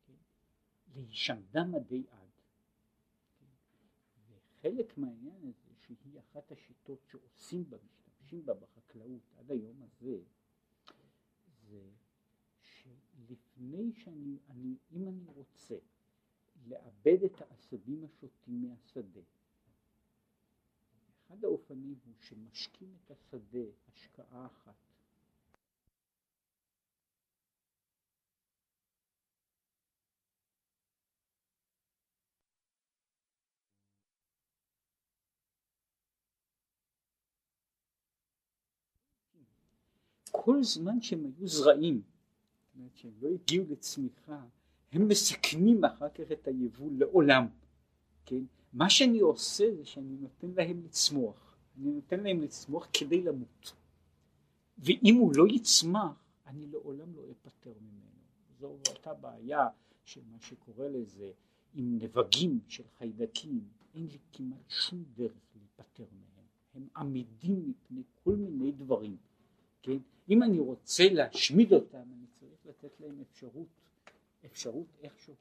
כן, להישמדם עדי עד. וחלק מהעניין הזה, שהיא אחת השיטות שעושים בה, משתמשים בה בחקלאות עד היום הזה, זה שלפני שאני, אני, אם אני רוצה לאבד את העשבים השוטים מהשדה, אחד האופנים הוא שמשקים את השדה השקעה אחת כל זמן שהם היו זרעים, זאת אומרת שהם לא הגיעו לצמיחה, הם מסכנים אחר כך את היבול לעולם, כן? מה שאני עושה זה שאני נותן להם לצמוח, אני נותן להם לצמוח כדי למות, ואם הוא לא יצמח, אני לעולם לא אפטר ממנו. זו אותה בעיה של מה שקורא לזה עם נבגים של חיידקים, אין לי כמעט שום דרך להיפטר מהם, הם עמידים מפני כל מיני דברים. כן? אם אני רוצה להשמיד אותם, אני צריך לתת להם אפשרות, אפשרות איכשהו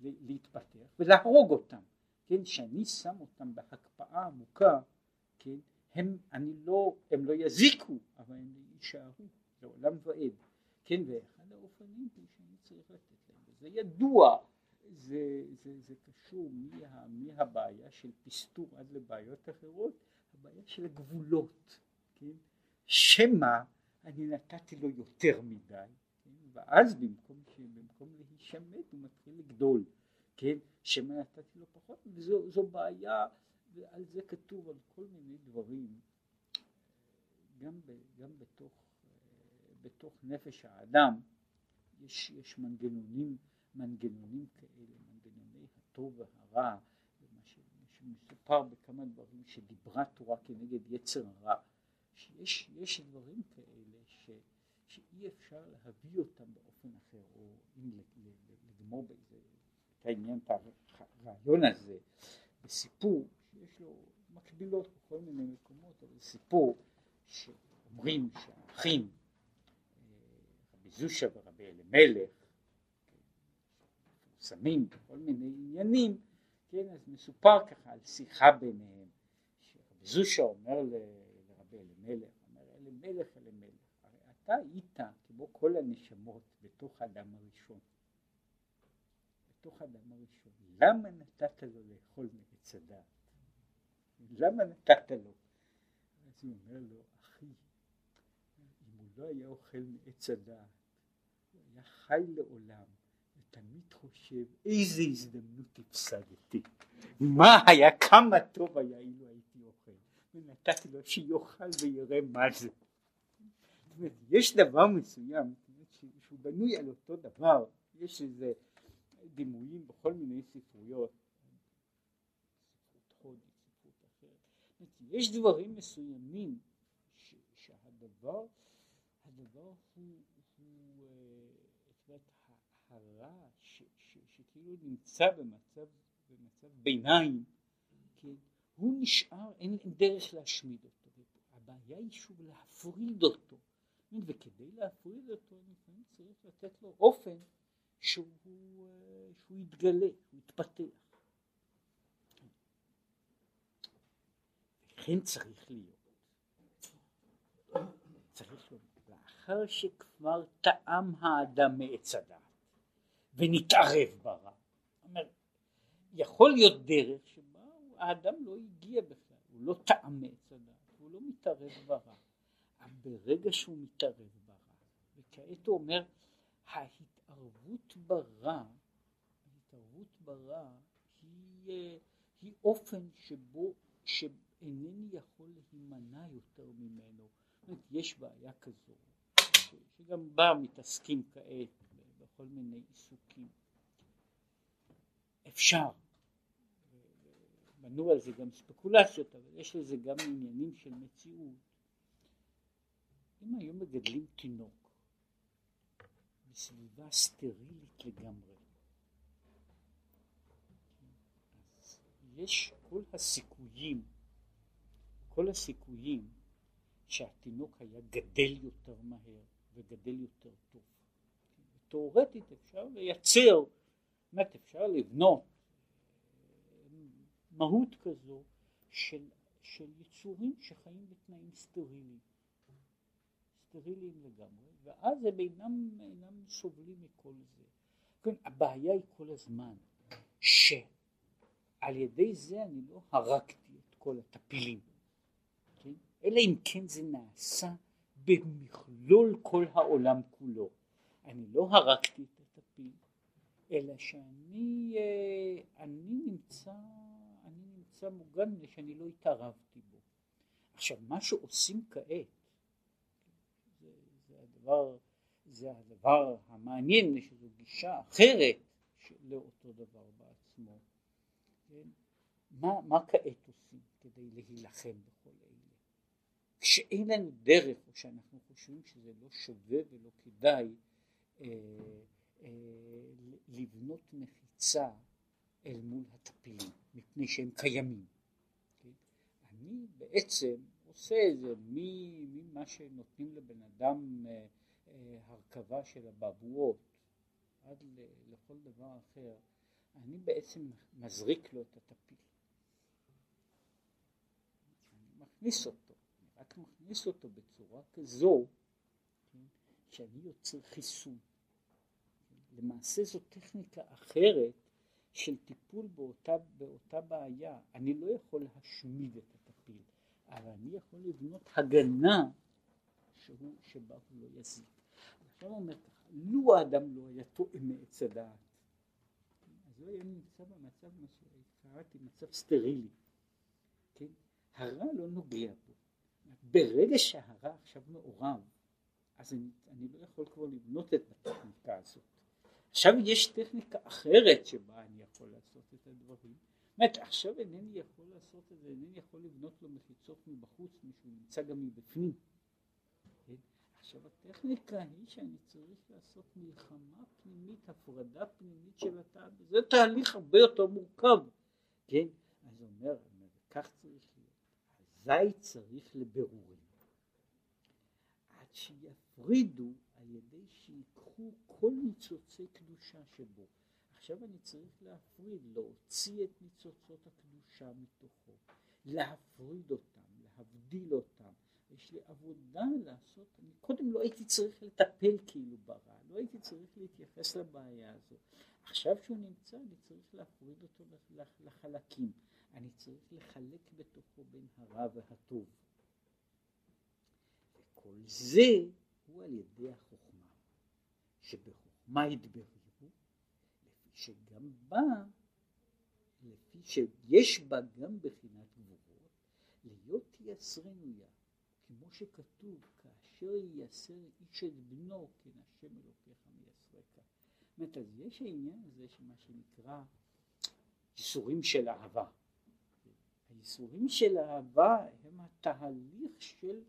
להתפתח ולהרוג אותם, כן? שאני שם אותם בהקפאה עמוקה, כן? הם, אני לא, הם לא יזיקו, אבל הם יישארו לעולם ועד, כן? ואחד האופנים שאני צריך לתת להם, וזה ידוע, זה, זה, זה קשור מה, מהבעיה של פסטור עד לבעיות אחרות, הבעיה של הגבולות, כן? שמא אני נתתי לו יותר מדי, כן? ואז במקום, במקום להישמט הוא מתחיל לגדול, כן? שמא נתתי לו פחות, וזו בעיה, ועל זה כתוב על כל מיני דברים, גם, ב, גם בתוך, בתוך נפש האדם יש, יש מנגנונים, מנגנונים כאלה, מנגנוני הטוב והרע, שמסופר בכמה דברים שדיברה תורה כנגד יצר הרע, שיש יש דברים כאלה ש, שאי אפשר להביא אותם באופן אחר, או אם לגמור באיזה, את העניין, את הרעיון הזה, בסיפור שיש לו מקבילות בכל מיני מקומות, אבל סיפור שאומרים שהאחים, אה, רבי זושה ורבי אלימלך, מפורסמים בכל מיני עניינים, כן, אז מסופר ככה על שיחה ביניהם, שרבי זושה אומר לרבי אלימלך, אומר אלימלך אלימלך, הרי אתה היית כמו כל הנשמות בתוך האדם הראשון, בתוך האדם הראשון, למה נתת לו לאכול מעץ הדעת? למה נתת לו? אז הוא אומר לו, אחי, אם הוא לא היה אוכל מעץ הדעת, הוא היה חי לעולם, ותמיד חושב, איזה הזדמנות הפסדתי. מה היה, כמה טוב היה אילו. ונתתי לו שיאכל ויראה מה זה. זאת אומרת, יש דבר מסוים, שהוא בנוי על אותו דבר, יש איזה דימויים בכל מיני ספרויות, יש דברים מסוימים שהדבר, הדבר הוא, הוא אה, הרע שכאילו נמצא במצב, במצב ביניים, הוא נשאר, אין, אין דרך להשמיד אותו, הבעיה היא שוב להפריד אותו, וכדי להפריד אותו לפעמים צריך לתת לו אופן שהוא, אה, שהוא יתגלה, הוא יתפתח. וכן צריך להיות. צריך להיות. לאחר שכבר טעם האדם מעץ הדעת ונתערב ברע. יכול להיות דרך שבה האדם לא הגיע בכלל, הוא לא טעם מעץ הדעת, הוא לא מתערב ברע. אבל ברגע שהוא מתערב ברע, וכעת הוא אומר, ההתערבות ברע, ההתערבות ברע היא, היא אופן שבו, שאינני יכול להימנע יותר ממנו. יש בעיה כזו, שגם בה מתעסקים כעת בכל מיני עיסוקים. אפשר, בנו על זה גם ספקולציות, אבל יש לזה גם עניינים של מציאות. אם היו מגדלים תינוק בסביבה סטרילית לגמרי, אז יש כל הסיכויים, כל הסיכויים שהתינוק היה גדל יותר מהר וגדל יותר טוב. תאורטית אפשר לייצר, באמת אפשר לבנות מהות כזו של, של יצורים שחיים בתנאים סטריליים, סטריליים לגמרי, ואז הם אינם, אינם סובלים מכל זה. כן, הבעיה היא כל הזמן שעל ידי זה אני לא הרגתי את כל הטפילים, כן? אלא אם כן זה נעשה במכלול כל העולם כולו. אני לא הרגתי את הטפיל, אלא שאני אה, אני נמצא נמצא מוגן מפני שאני לא התערבתי בו. עכשיו מה שעושים כעת זה, זה הדבר זה הדבר המעניין שזו גישה אחרת לאותו דבר בעצמו. כן? מה, מה כעת עושים כדי להילחם בכל אלה? כשאין לנו דרך או שאנחנו חושבים שזה לא שווה ולא כדאי אה, אה, לבנות מחיצה אל מול הטפילים, מפני שהם קיימים. כן? אני בעצם עושה את זה ממה שנותנים לבן אדם אה, אה, הרכבה של הבבואות עד לכל דבר אחר, אני בעצם מזריק לו את הטפיל. אני מכניס אותו, אני רק מכניס אותו בצורה כזו כן, שאני יוצר חיסון. למעשה זו טכניקה אחרת של טיפול באותה, באותה בעיה. אני לא יכול להשמיד את הטפיל, אבל אני יכול לבנות הגנה שהוא, שבה הוא לא יזיק. עכשיו הוא אומר ככה, לו האדם לא היה טועה מעץ הדעת, אז הוא היה נמצא במצב, מה שקראתי, מצב סטרילי. כן? הרע לא נוגע בו. ברגע שהרע עכשיו מעורב, אז אני, אני לא יכול כבר לבנות את הטכניקה הזאת. עכשיו יש טכניקה אחרת שבה אני יכול לעשות את הדברים. זאת עכשיו אינני יכול לעשות את זה, אינני יכול לבנות לו מחיצות מבחוץ, משהו נמצא גם מבפנים. כן? עכשיו הטכניקה היא שאני צריך לעשות מלחמה פנימית, הפרדה פנימית של התא, זה תהליך הרבה יותר מורכב, כן? אז הוא אומר, כך צריך להיות, אזי צריך לבירורים, עד שיפרידו על ידי שיקחו כל ניצוצי קדושה שבו. עכשיו אני צריך להפריד, להוציא את ניצוצות הקדושה מתוכו, להפריד אותם, להבדיל אותם. יש לי עבודה לעשות, אני קודם לא הייתי צריך לטפל כאילו ברע, לא הייתי צריך להתייחס לבעיה הזו. עכשיו שהוא נמצא אני צריך להפריד אותו לחלקים, אני צריך לחלק בתוכו בין הרע והטוב. וכל זה הוא על ידי החוכמה, שבחוכמה יתברו, לפי שגם בה, לפי שיש בה גם בחינת גבורות, להיות תייסרנויה, כמו שכתוב, כאשר ייסר איש את בנו, כן השם אלוקיך מייסרק. זאת אומרת, אז יש העניין הזה שמה שנקרא ייסורים של אהבה. הייסורים של אהבה הם התהליך של,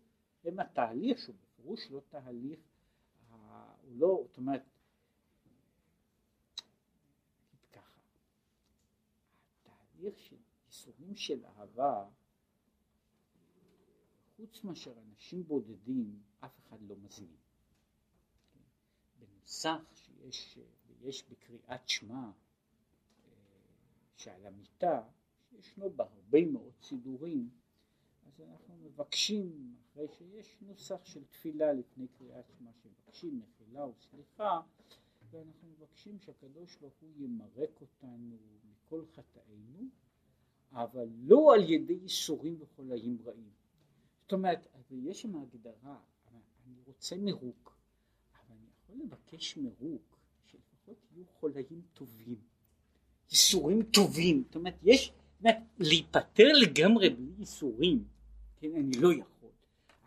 הם התהליך שהוא בפירוש לא תהליך, הוא לא, זאת אומרת, ככה, התהליך של ייסורים של אהבה, חוץ מאשר אנשים בודדים, אף אחד לא מזמין. בנוסח שיש, יש בקריאת שמע שעל המיטה, שישנו בה הרבה מאוד סידורים, אז אנחנו מבקשים אחרי שיש נוסח של תפילה לפני קריאת שמע שמבקשים מחילה וסליחה ואנחנו מבקשים שהקדוש ברוך הוא ימרק אותנו מכל חטאינו אבל לא על ידי ייסורים וחולאים רעים. זאת אומרת יש שם הגדרה אני רוצה מרוק אבל אני יכול לבקש מרוק שלפחות יהיו חולאים טובים ייסורים טובים. זאת אומרת יש להיפטר לגמרי בלי ייסורים, כן, אני לא יכול,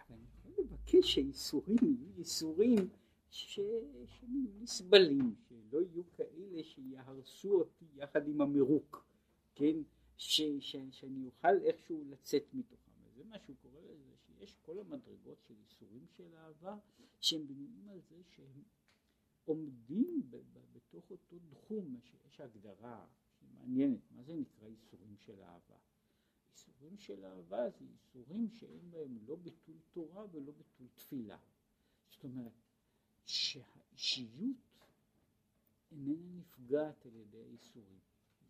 אבל אני יכול לבקש שהייסורים יהיו ייסורים שיהיו נסבלים, שלא יהיו כאלה שיהרסו אותי יחד עם המירוק, כן, ש, ש, שאני אוכל איכשהו לצאת מתוכם. וזה מה שהוא קורא לזה, שיש כל המדרגות של ייסורים של אהבה, שהם בנויים על זה שהם עומדים ב, ב, בתוך אותו תחום, שיש הגדרה מעניינת, מה זה נקרא ייסורים של אהבה? ייסורים של אהבה זה ייסורים שאין בהם לא ביטול תורה ולא ביטול תפילה. זאת אומרת, שהאישיות איננה נפגעת על ידי הייסורים.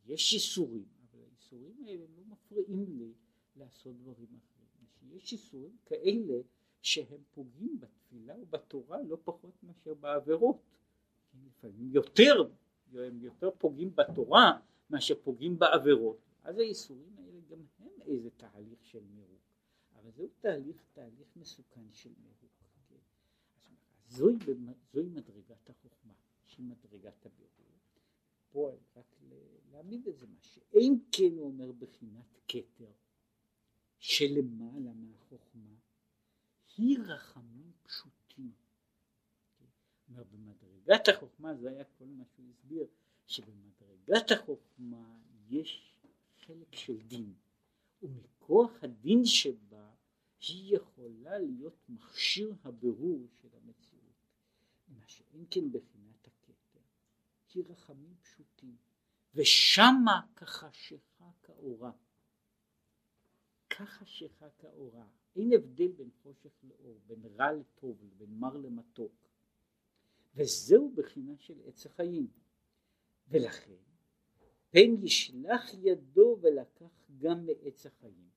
יש ייסורים, אבל הייסורים האלה לא מפריעים לי לעשות דברים אחרים. שיש ייסורים כאלה שהם פוגעים בתפילה ובתורה לא פחות מאשר בעבירות. לפעמים יותר, הם יותר פוגעים בתורה מאשר פוגעים בעבירות. אז הייסורים האלה גם איזה תהליך של מירוק. אבל זהו תהליך, תהליך מסוכן של מירוק. כן? זוהי, זוהי מדרגת החוכמה, שהיא מדרגת הבירור. פה רק להעמיד את זה מה שאין כן הוא אומר בחינת כתר שלמעלה מהחוכמה היא רחמים פשוטים. אומר במדרגת החוכמה זה היה כל מה שהוא הסביר שבמדרגת החוכמה יש חלק של דין ומכוח הדין שבה היא יכולה להיות מכשיר הבירור של המציאות. מה שאין כן בחינת הכתר. כי רחמים פשוטים. ושמה כחשיכה כאורה. כחשיכה כאורה. אין הבדל בין חושך לאור בין רע לטוב בין מר למתוק. וזהו בחינה של עץ החיים. ולכן פן ישלח ידו ולקח גם מעץ החיים.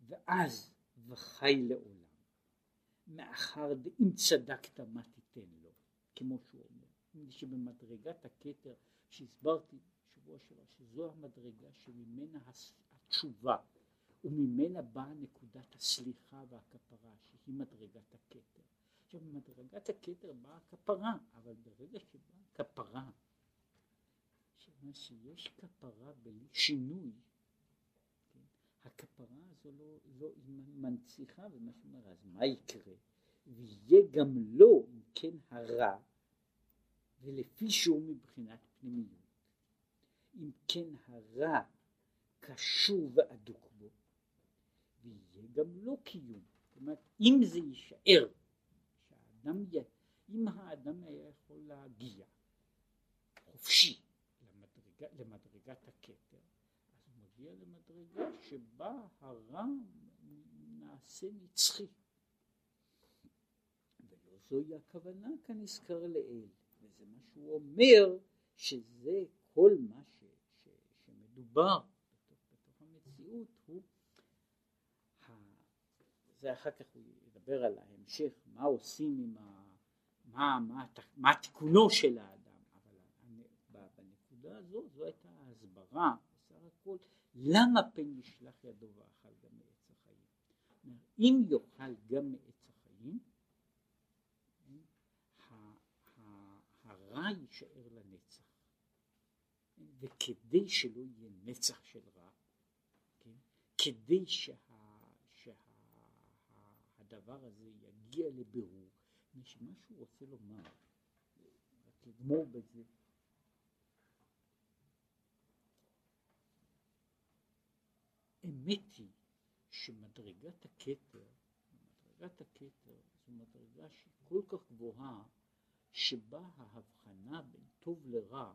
ואז וחי לעולם. מאחר דאם צדקת מה תיתן לו? כמו שהוא אומר. שבמדרגת הכתר שהסברתי שבוע שעבר שזו המדרגה שממנה התשובה וממנה באה נקודת הסליחה והכפרה שהיא מדרגת הכתר. עכשיו במדרגת הכתר באה הכפרה אבל ברגע שבאה כפרה שמה שיש כפרה בלי שינוי כן? הכפרה הזו לא, לא מנציחה ומה שאומר אז מה יקרה ויהיה גם לו אם כן הרע ולפי שהוא מבחינת פנימיות אם כן הרע קשור ואדוק בו ויהיה גם לו קיום זאת אומרת אם זה יישאר שהאדם. אם האדם היה יכול להגיע חופשי למדרגה, למדרגת הכתר. אז הוא מגיע למדרגה שבה הרע נעשה נצחי. ולא זוהי הכוונה כנזכר לעיל וזה מה שהוא אומר שזה כל מה ש, ש, שמדובר בתוך, בתוך המציאות הוא זה אחר כך הוא ידבר על ההמשך מה עושים עם ה... מה, מה, מה תיקונו של האדם בנקודה הזו זו הייתה ההסברה בסך הכל למה פן ישלח ידו ואכל גם מעץ החיים אם יאכל גם מעץ החיים הרע יישאר לנצח וכדי שלא יהיה נצח של רע כן? כדי שה, שהדבר הזה יגיע לבירור שמה שהוא רוצה לומר רק לגמור בזה אמת היא שמדרגת הכתר מדרגת הכתר זו מדרגה שהיא כל כך גבוהה שבה ההבחנה בין טוב לרע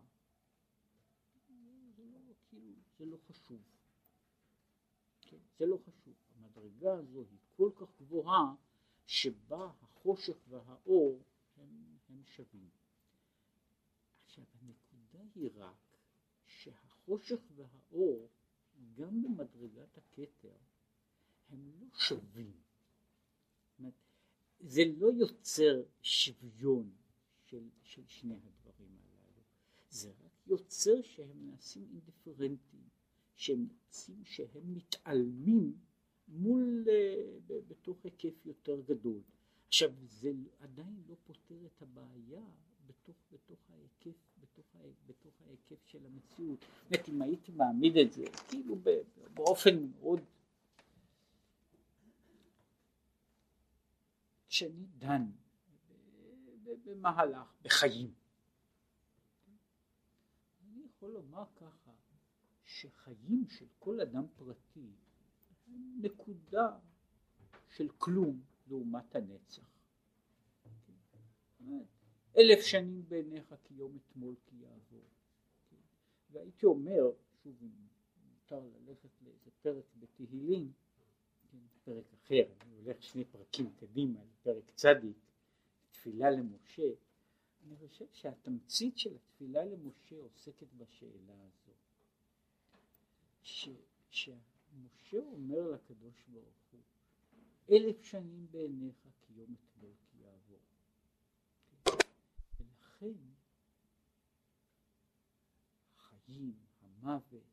זה לא, כאילו, זה לא חשוב. כן? זה לא חשוב. המדרגה הזו היא כל כך גבוהה שבה החושך והאור הם, הם שווים. עכשיו הנקודה היא רק שהחושך והאור גם במדרגת הכתר הם לא שווים. זה לא יוצר שוויון של, של שני הדברים הללו. זה רק יוצר שהם נעשים אינדיפרנטיים, שהם יוצאים שהם מתעלמים מול, uh, בתוך היקף יותר גדול. עכשיו זה עדיין לא פותר את הבעיה בתוך, בתוך ההיקף, בתוך, בתוך ההיקף של המציאות. באמת אם הייתי מעמיד את זה כאילו באופן מאוד כשאני דן במהלך, בחיים. אני יכול לומר ככה שחיים של כל אדם פרטי נקודה של כלום לעומת הנצח. אלף שנים בעיניך כיום אתמול כי יעבור. והייתי אומר, שוב אם מותר ללכת לאיזה פרק בתהילים, כן, פרק אחר, אני הולך שני פרקים קדימה לפרק צדיק, תפילה למשה, אני חושב שהתמצית של התפילה למשה עוסקת בשאלה הזו. ש, שמשה אומר לקדוש ברוך הוא, אלף שנים בעיניך כיום אתמול. ולכן החיים, המוות,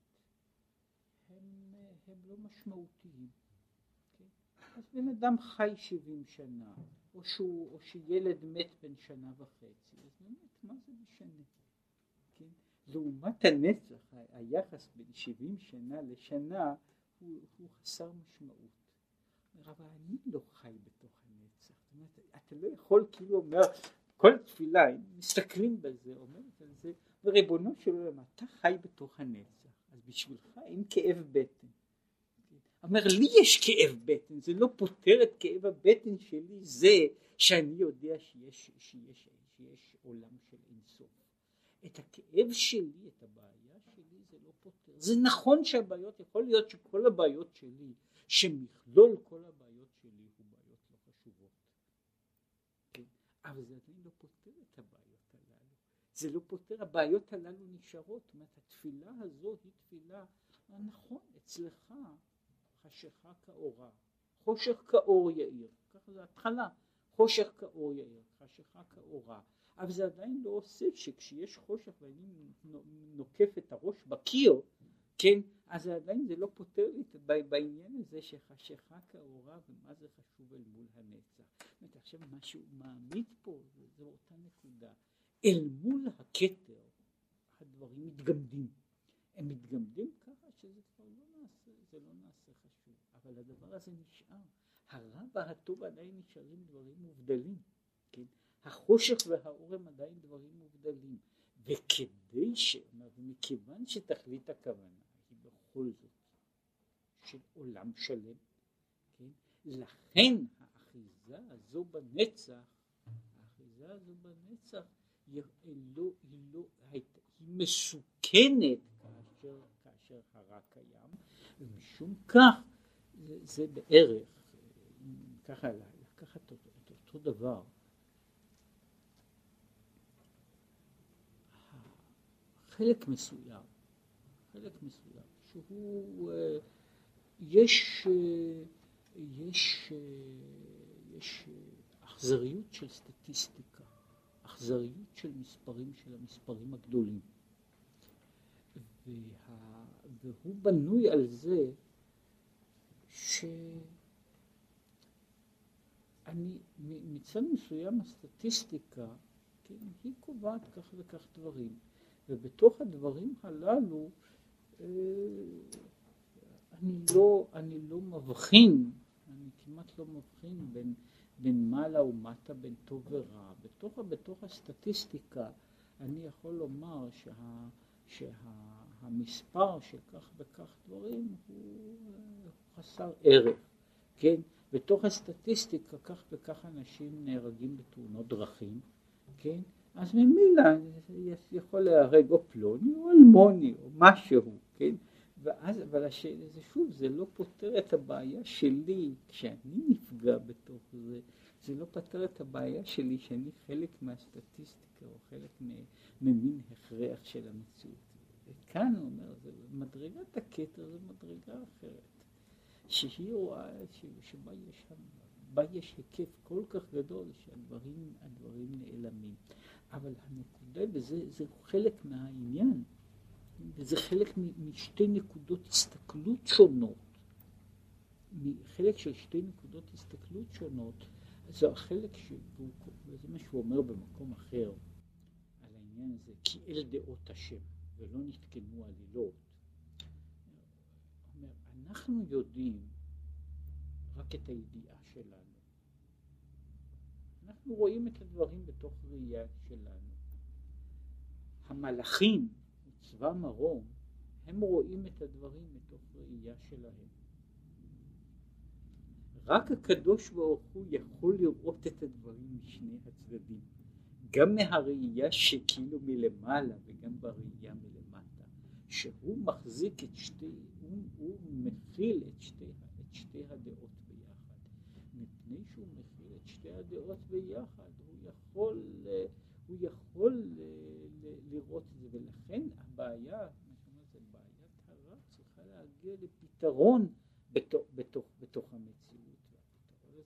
הם, הם לא משמעותיים. כן? אז בן אדם חי שבעים שנה, או, שהוא, או שילד מת בן שנה וחצי, אז באמת מה זה משנה? כן? לעומת הנצח, היחס בין שבעים שנה לשנה הוא, הוא חסר משמעות. אבל אני לא חי בתוך הנצח. אתה לא יכול כאילו אומר, כל תפילה, אם מסתכלים בזה, אומרת על זה, וריבונו של עולם, אתה חי בתוך הנצח, אז בשבילך אין כאב בטן. אומר לי יש כאב בטן, זה לא פותר את כאב הבטן שלי זה שאני יודע שיש, שיש, שיש עולם של אינסוף. את הכאב שלי, את הבעיה שלי זה לא פותר. זה נכון שהבעיות, יכול להיות שכל הבעיות שלי, שמכלול כל הבעיות שלי הוא בעיות לא חשובות. כן? אבל זה עדיין לא פותר את הבעיות הללו. זה לא פותר, הבעיות הללו נשארות. זאת אומרת, התפילה הזו היא תפילה, נכון, אצלך חשיכה כאורה, חושך כאור יאיר, ככה זה התחלה, חושך כאור יאיר, חשיכה כאורה, אבל זה עדיין לא עושה שכשיש חושך ואני נוקף את הראש בקיר, כן, אז זה עדיין זה לא פותר בעניין הזה שחשיכה כאורה ומה זה חשוב אל מול הנצח. זאת עכשיו מה שהוא מעמיד פה זו אותה נקודה, אל מול הכתר הדברים מתגמדים, הם מתגמדים ככה שזה כבר לא נעשה, זה לא נעשה חשוב, אבל הדבר הזה נשאר, הרע והטוב עדיין נשארים דברים מובדלים, כן? החושך והאור הם עדיין דברים מובדלים, וכדי ש... ומכיוון שתכלית הכוונה בכל זאת של עולם שלם, כן? לכן האחיזה הזו בנצח, האחיזה הזו בנצח היא לא, היא לא, היא מסוכנת כאשר, כאשר הרע קיים, ומשום כך זה, בערך, ככה לקחת את אותו דבר, חלק מסוים, חלק מסוים, שהוא, יש, יש, יש אכזריות של סטטיסטיקה, אכזריות של מספרים, של המספרים הגדולים. וה, והוא בנוי על זה שאני, מצד מסוים הסטטיסטיקה, כן, היא קובעת כך וכך דברים. ובתוך הדברים הללו אה, אני לא, אני לא מבחין, אני כמעט לא מבחין בין, בין מעלה ומטה, בין טוב ורע. בתוך, בתוך הסטטיסטיקה אני יכול לומר שה, שהמספר של כך וכך דברים הוא חסר ערך, כן? בתוך הסטטיסטיקה כך וכך אנשים נהרגים בתאונות דרכים, כן? אז ממילא יכול להיהרג או פלוני או אלמוני או משהו, כן? ואז, אבל השאלה זה שוב, זה לא פותר את הבעיה שלי כשאני נפגע בתוך זה, זה לא פותר את הבעיה שלי שאני חלק מהסטטיסטיקה או חלק ממין הכרח של המציאות. וכאן הוא אומר, מדרגת הכתר זה מדרגה אחרת, שהיא רואה שבה יש, בה יש היקף כל כך גדול שהדברים נעלמים. אבל הנקודה, וזה זה חלק מהעניין, וזה חלק משתי נקודות הסתכלות שונות, חלק של שתי נקודות הסתכלות שונות, זה החלק שהוא, וזה מה שהוא אומר במקום אחר על העניין הזה, כי אל דעות השם. ולא נתקנו עלילות, אנחנו יודעים רק את הידיעה שלנו. אנחנו רואים את הדברים בתוך ראייה שלנו. המלאכים, צבא מרום, הם רואים את הדברים מתוך ראייה שלהם. רק הקדוש ברוך הוא יכול לראות את הדברים משני הצדדים, גם מהראייה שכאילו מלמעלה וגם בראייה מלמטה, שהוא מחזיק את שתי, הוא, הוא מכיל את שתי, את שתי הדעות ביחד. מפני שהוא מכיל שתי הדעות ביחד, הוא יכול, הוא יכול לראות את זה, ולכן הבעיה, בעיית הרע צריכה להגיע לפתרון בתוך, בתוך, בתוך המציאות.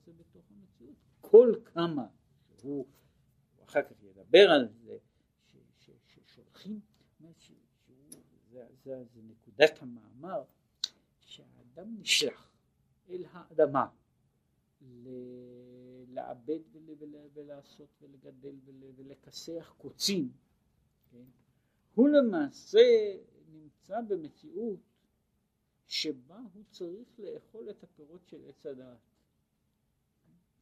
זה בתוך המציאות. כל כמה שהוא, הוא אחר כך ידבר על זה, ששולחים, זה נקודת המאמר, שהאדם נשלח אל האדמה לעבד ולעשות ולגדל ולכסח קוצים, כן? הוא למעשה נמצא במציאות שבה הוא צריך לאכול את הפירות של עץ הדעת.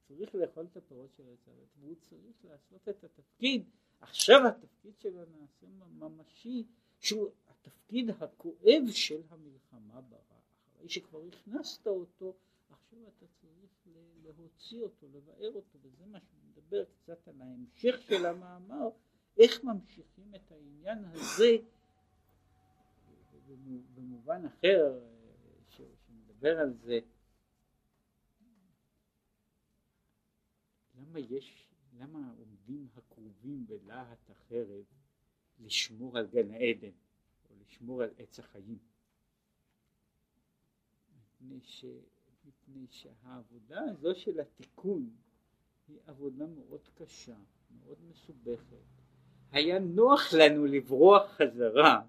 צריך לאכול את הפירות של עץ הדת והוא צריך לעשות את התפקיד עכשיו התפקיד שלו נעשה ממשי שהוא התפקיד הכואב של המלחמה ברע אחרי שכבר הכנסת אותו עכשיו אתה צריך להוציא אותו לבאר אותו וזה מה שמדבר קצת על ההמשך של המאמר איך ממשיכים את העניין הזה במובן אחר שמדבר על זה למה יש, למה עומדים הקרובים בלהט החרב לשמור על גן העדן או לשמור על עץ החיים? מפני, ש, מפני שהעבודה הזו של התיקון היא עבודה מאוד קשה, מאוד מסובכת. היה נוח לנו לברוח חזרה,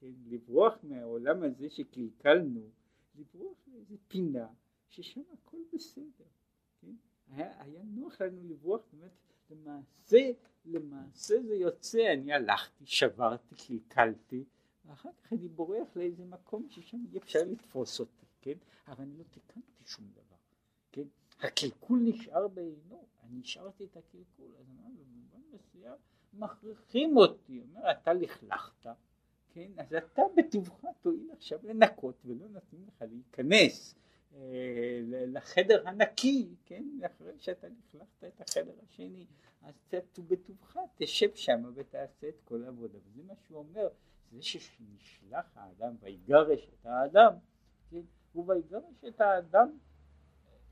כן, לברוח מהעולם הזה שקלקלנו, לברוח לאיזה פינה ששם הכל בסדר. היה, היה נוח לנו לברוח, באמת, למעשה, למעשה זה יוצא, אני הלכתי, שברתי, קלקלתי, ואחר כך אני בורח לאיזה מקום ששם אי אפשר לתפוס אותי, כן? אבל אני לא תיקנתי שום דבר, כן? הקלקול נשאר בעינו, אני השארתי את הקלקול, אז אני אומר, במובן מסוים מכריחים אותי, אומר, אתה לכלכת, כן? אז אתה בטבך תואיל עכשיו לנקות ולא נותנים לך להיכנס. אה, לחדר הנקי, כן, אחרי שאתה נכלכת את החדר השני, אז בטובך, תשב שם ותעשה את כל העבודה, וזה מה שהוא אומר, זה שנשלח האדם ויגרש את האדם, כן, הוא ויגרש את האדם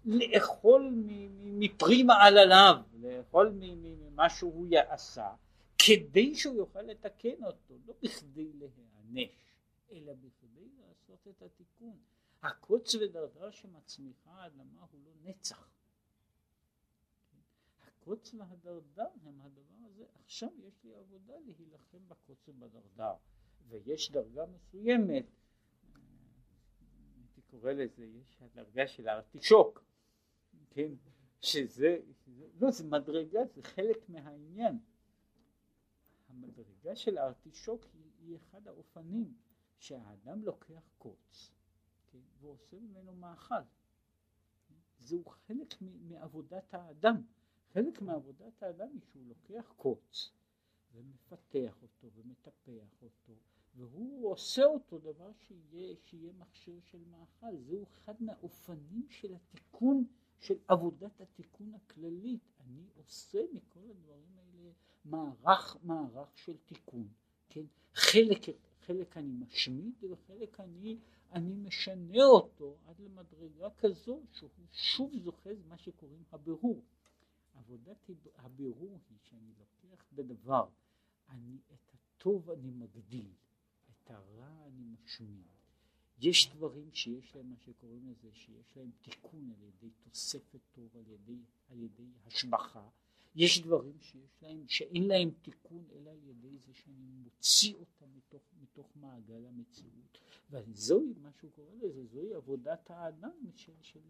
לאכול מפרי מעלליו, לאכול ממה שהוא עשה, כדי שהוא יוכל לתקן אותו, לא בכדי להיענש, אלא בכדי לעשות את התיקון. הקוץ ודרדר שמצמיחה האדמה הוא לא נצח. הקוץ והדרדר הם הדבר הזה, עכשיו יש לי עבודה להילחם בקוץ ובדרדר, ויש דרגה מסוימת, קורא לזה, יש הדרגה של הארטישוק, כן, שזה, לא זה מדרגה, זה חלק מהעניין. המדרגה של הארטישוק היא, היא אחד האופנים שהאדם לוקח קוץ ועושה ממנו מאכל. זהו חלק מעבודת האדם. חלק מעבודת האדם היא שהוא לוקח קוץ ומפתח אותו ומטפח אותו והוא עושה אותו דבר שיהיה, שיהיה מכשיר של מאכל. זהו אחד מהאופנים של התיקון, של עבודת התיקון הכללית. אני עושה מכל הדברים האלה מערך, מערך של תיקון. כן? חלק, חלק אני משמיד וחלק אני אני משנה אותו עד למדרגה כזו שהוא שוב זוכז מה שקוראים הבירור. עבודת הבירור היא שאני לוקח בדבר, אני את הטוב אני מגדיל, את הרע אני משמיד. יש דברים שיש להם מה שקוראים לזה, שיש להם תיקון על ידי תוספת טוב, על ידי, על ידי השבחה. יש דברים שיש להם, שאין להם תיקון אלא על ידי זה שאני מוציא אותם מתוך, מתוך מעגל המציאות וזוהי מה שהוא קורא לזה זוהי עבודת האדם של, של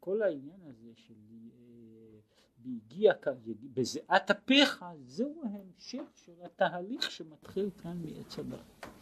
כל העניין הזה של אה, והגיע בזיעת אפיך זהו ההמשך של התהליך שמתחיל כאן מעץ הדת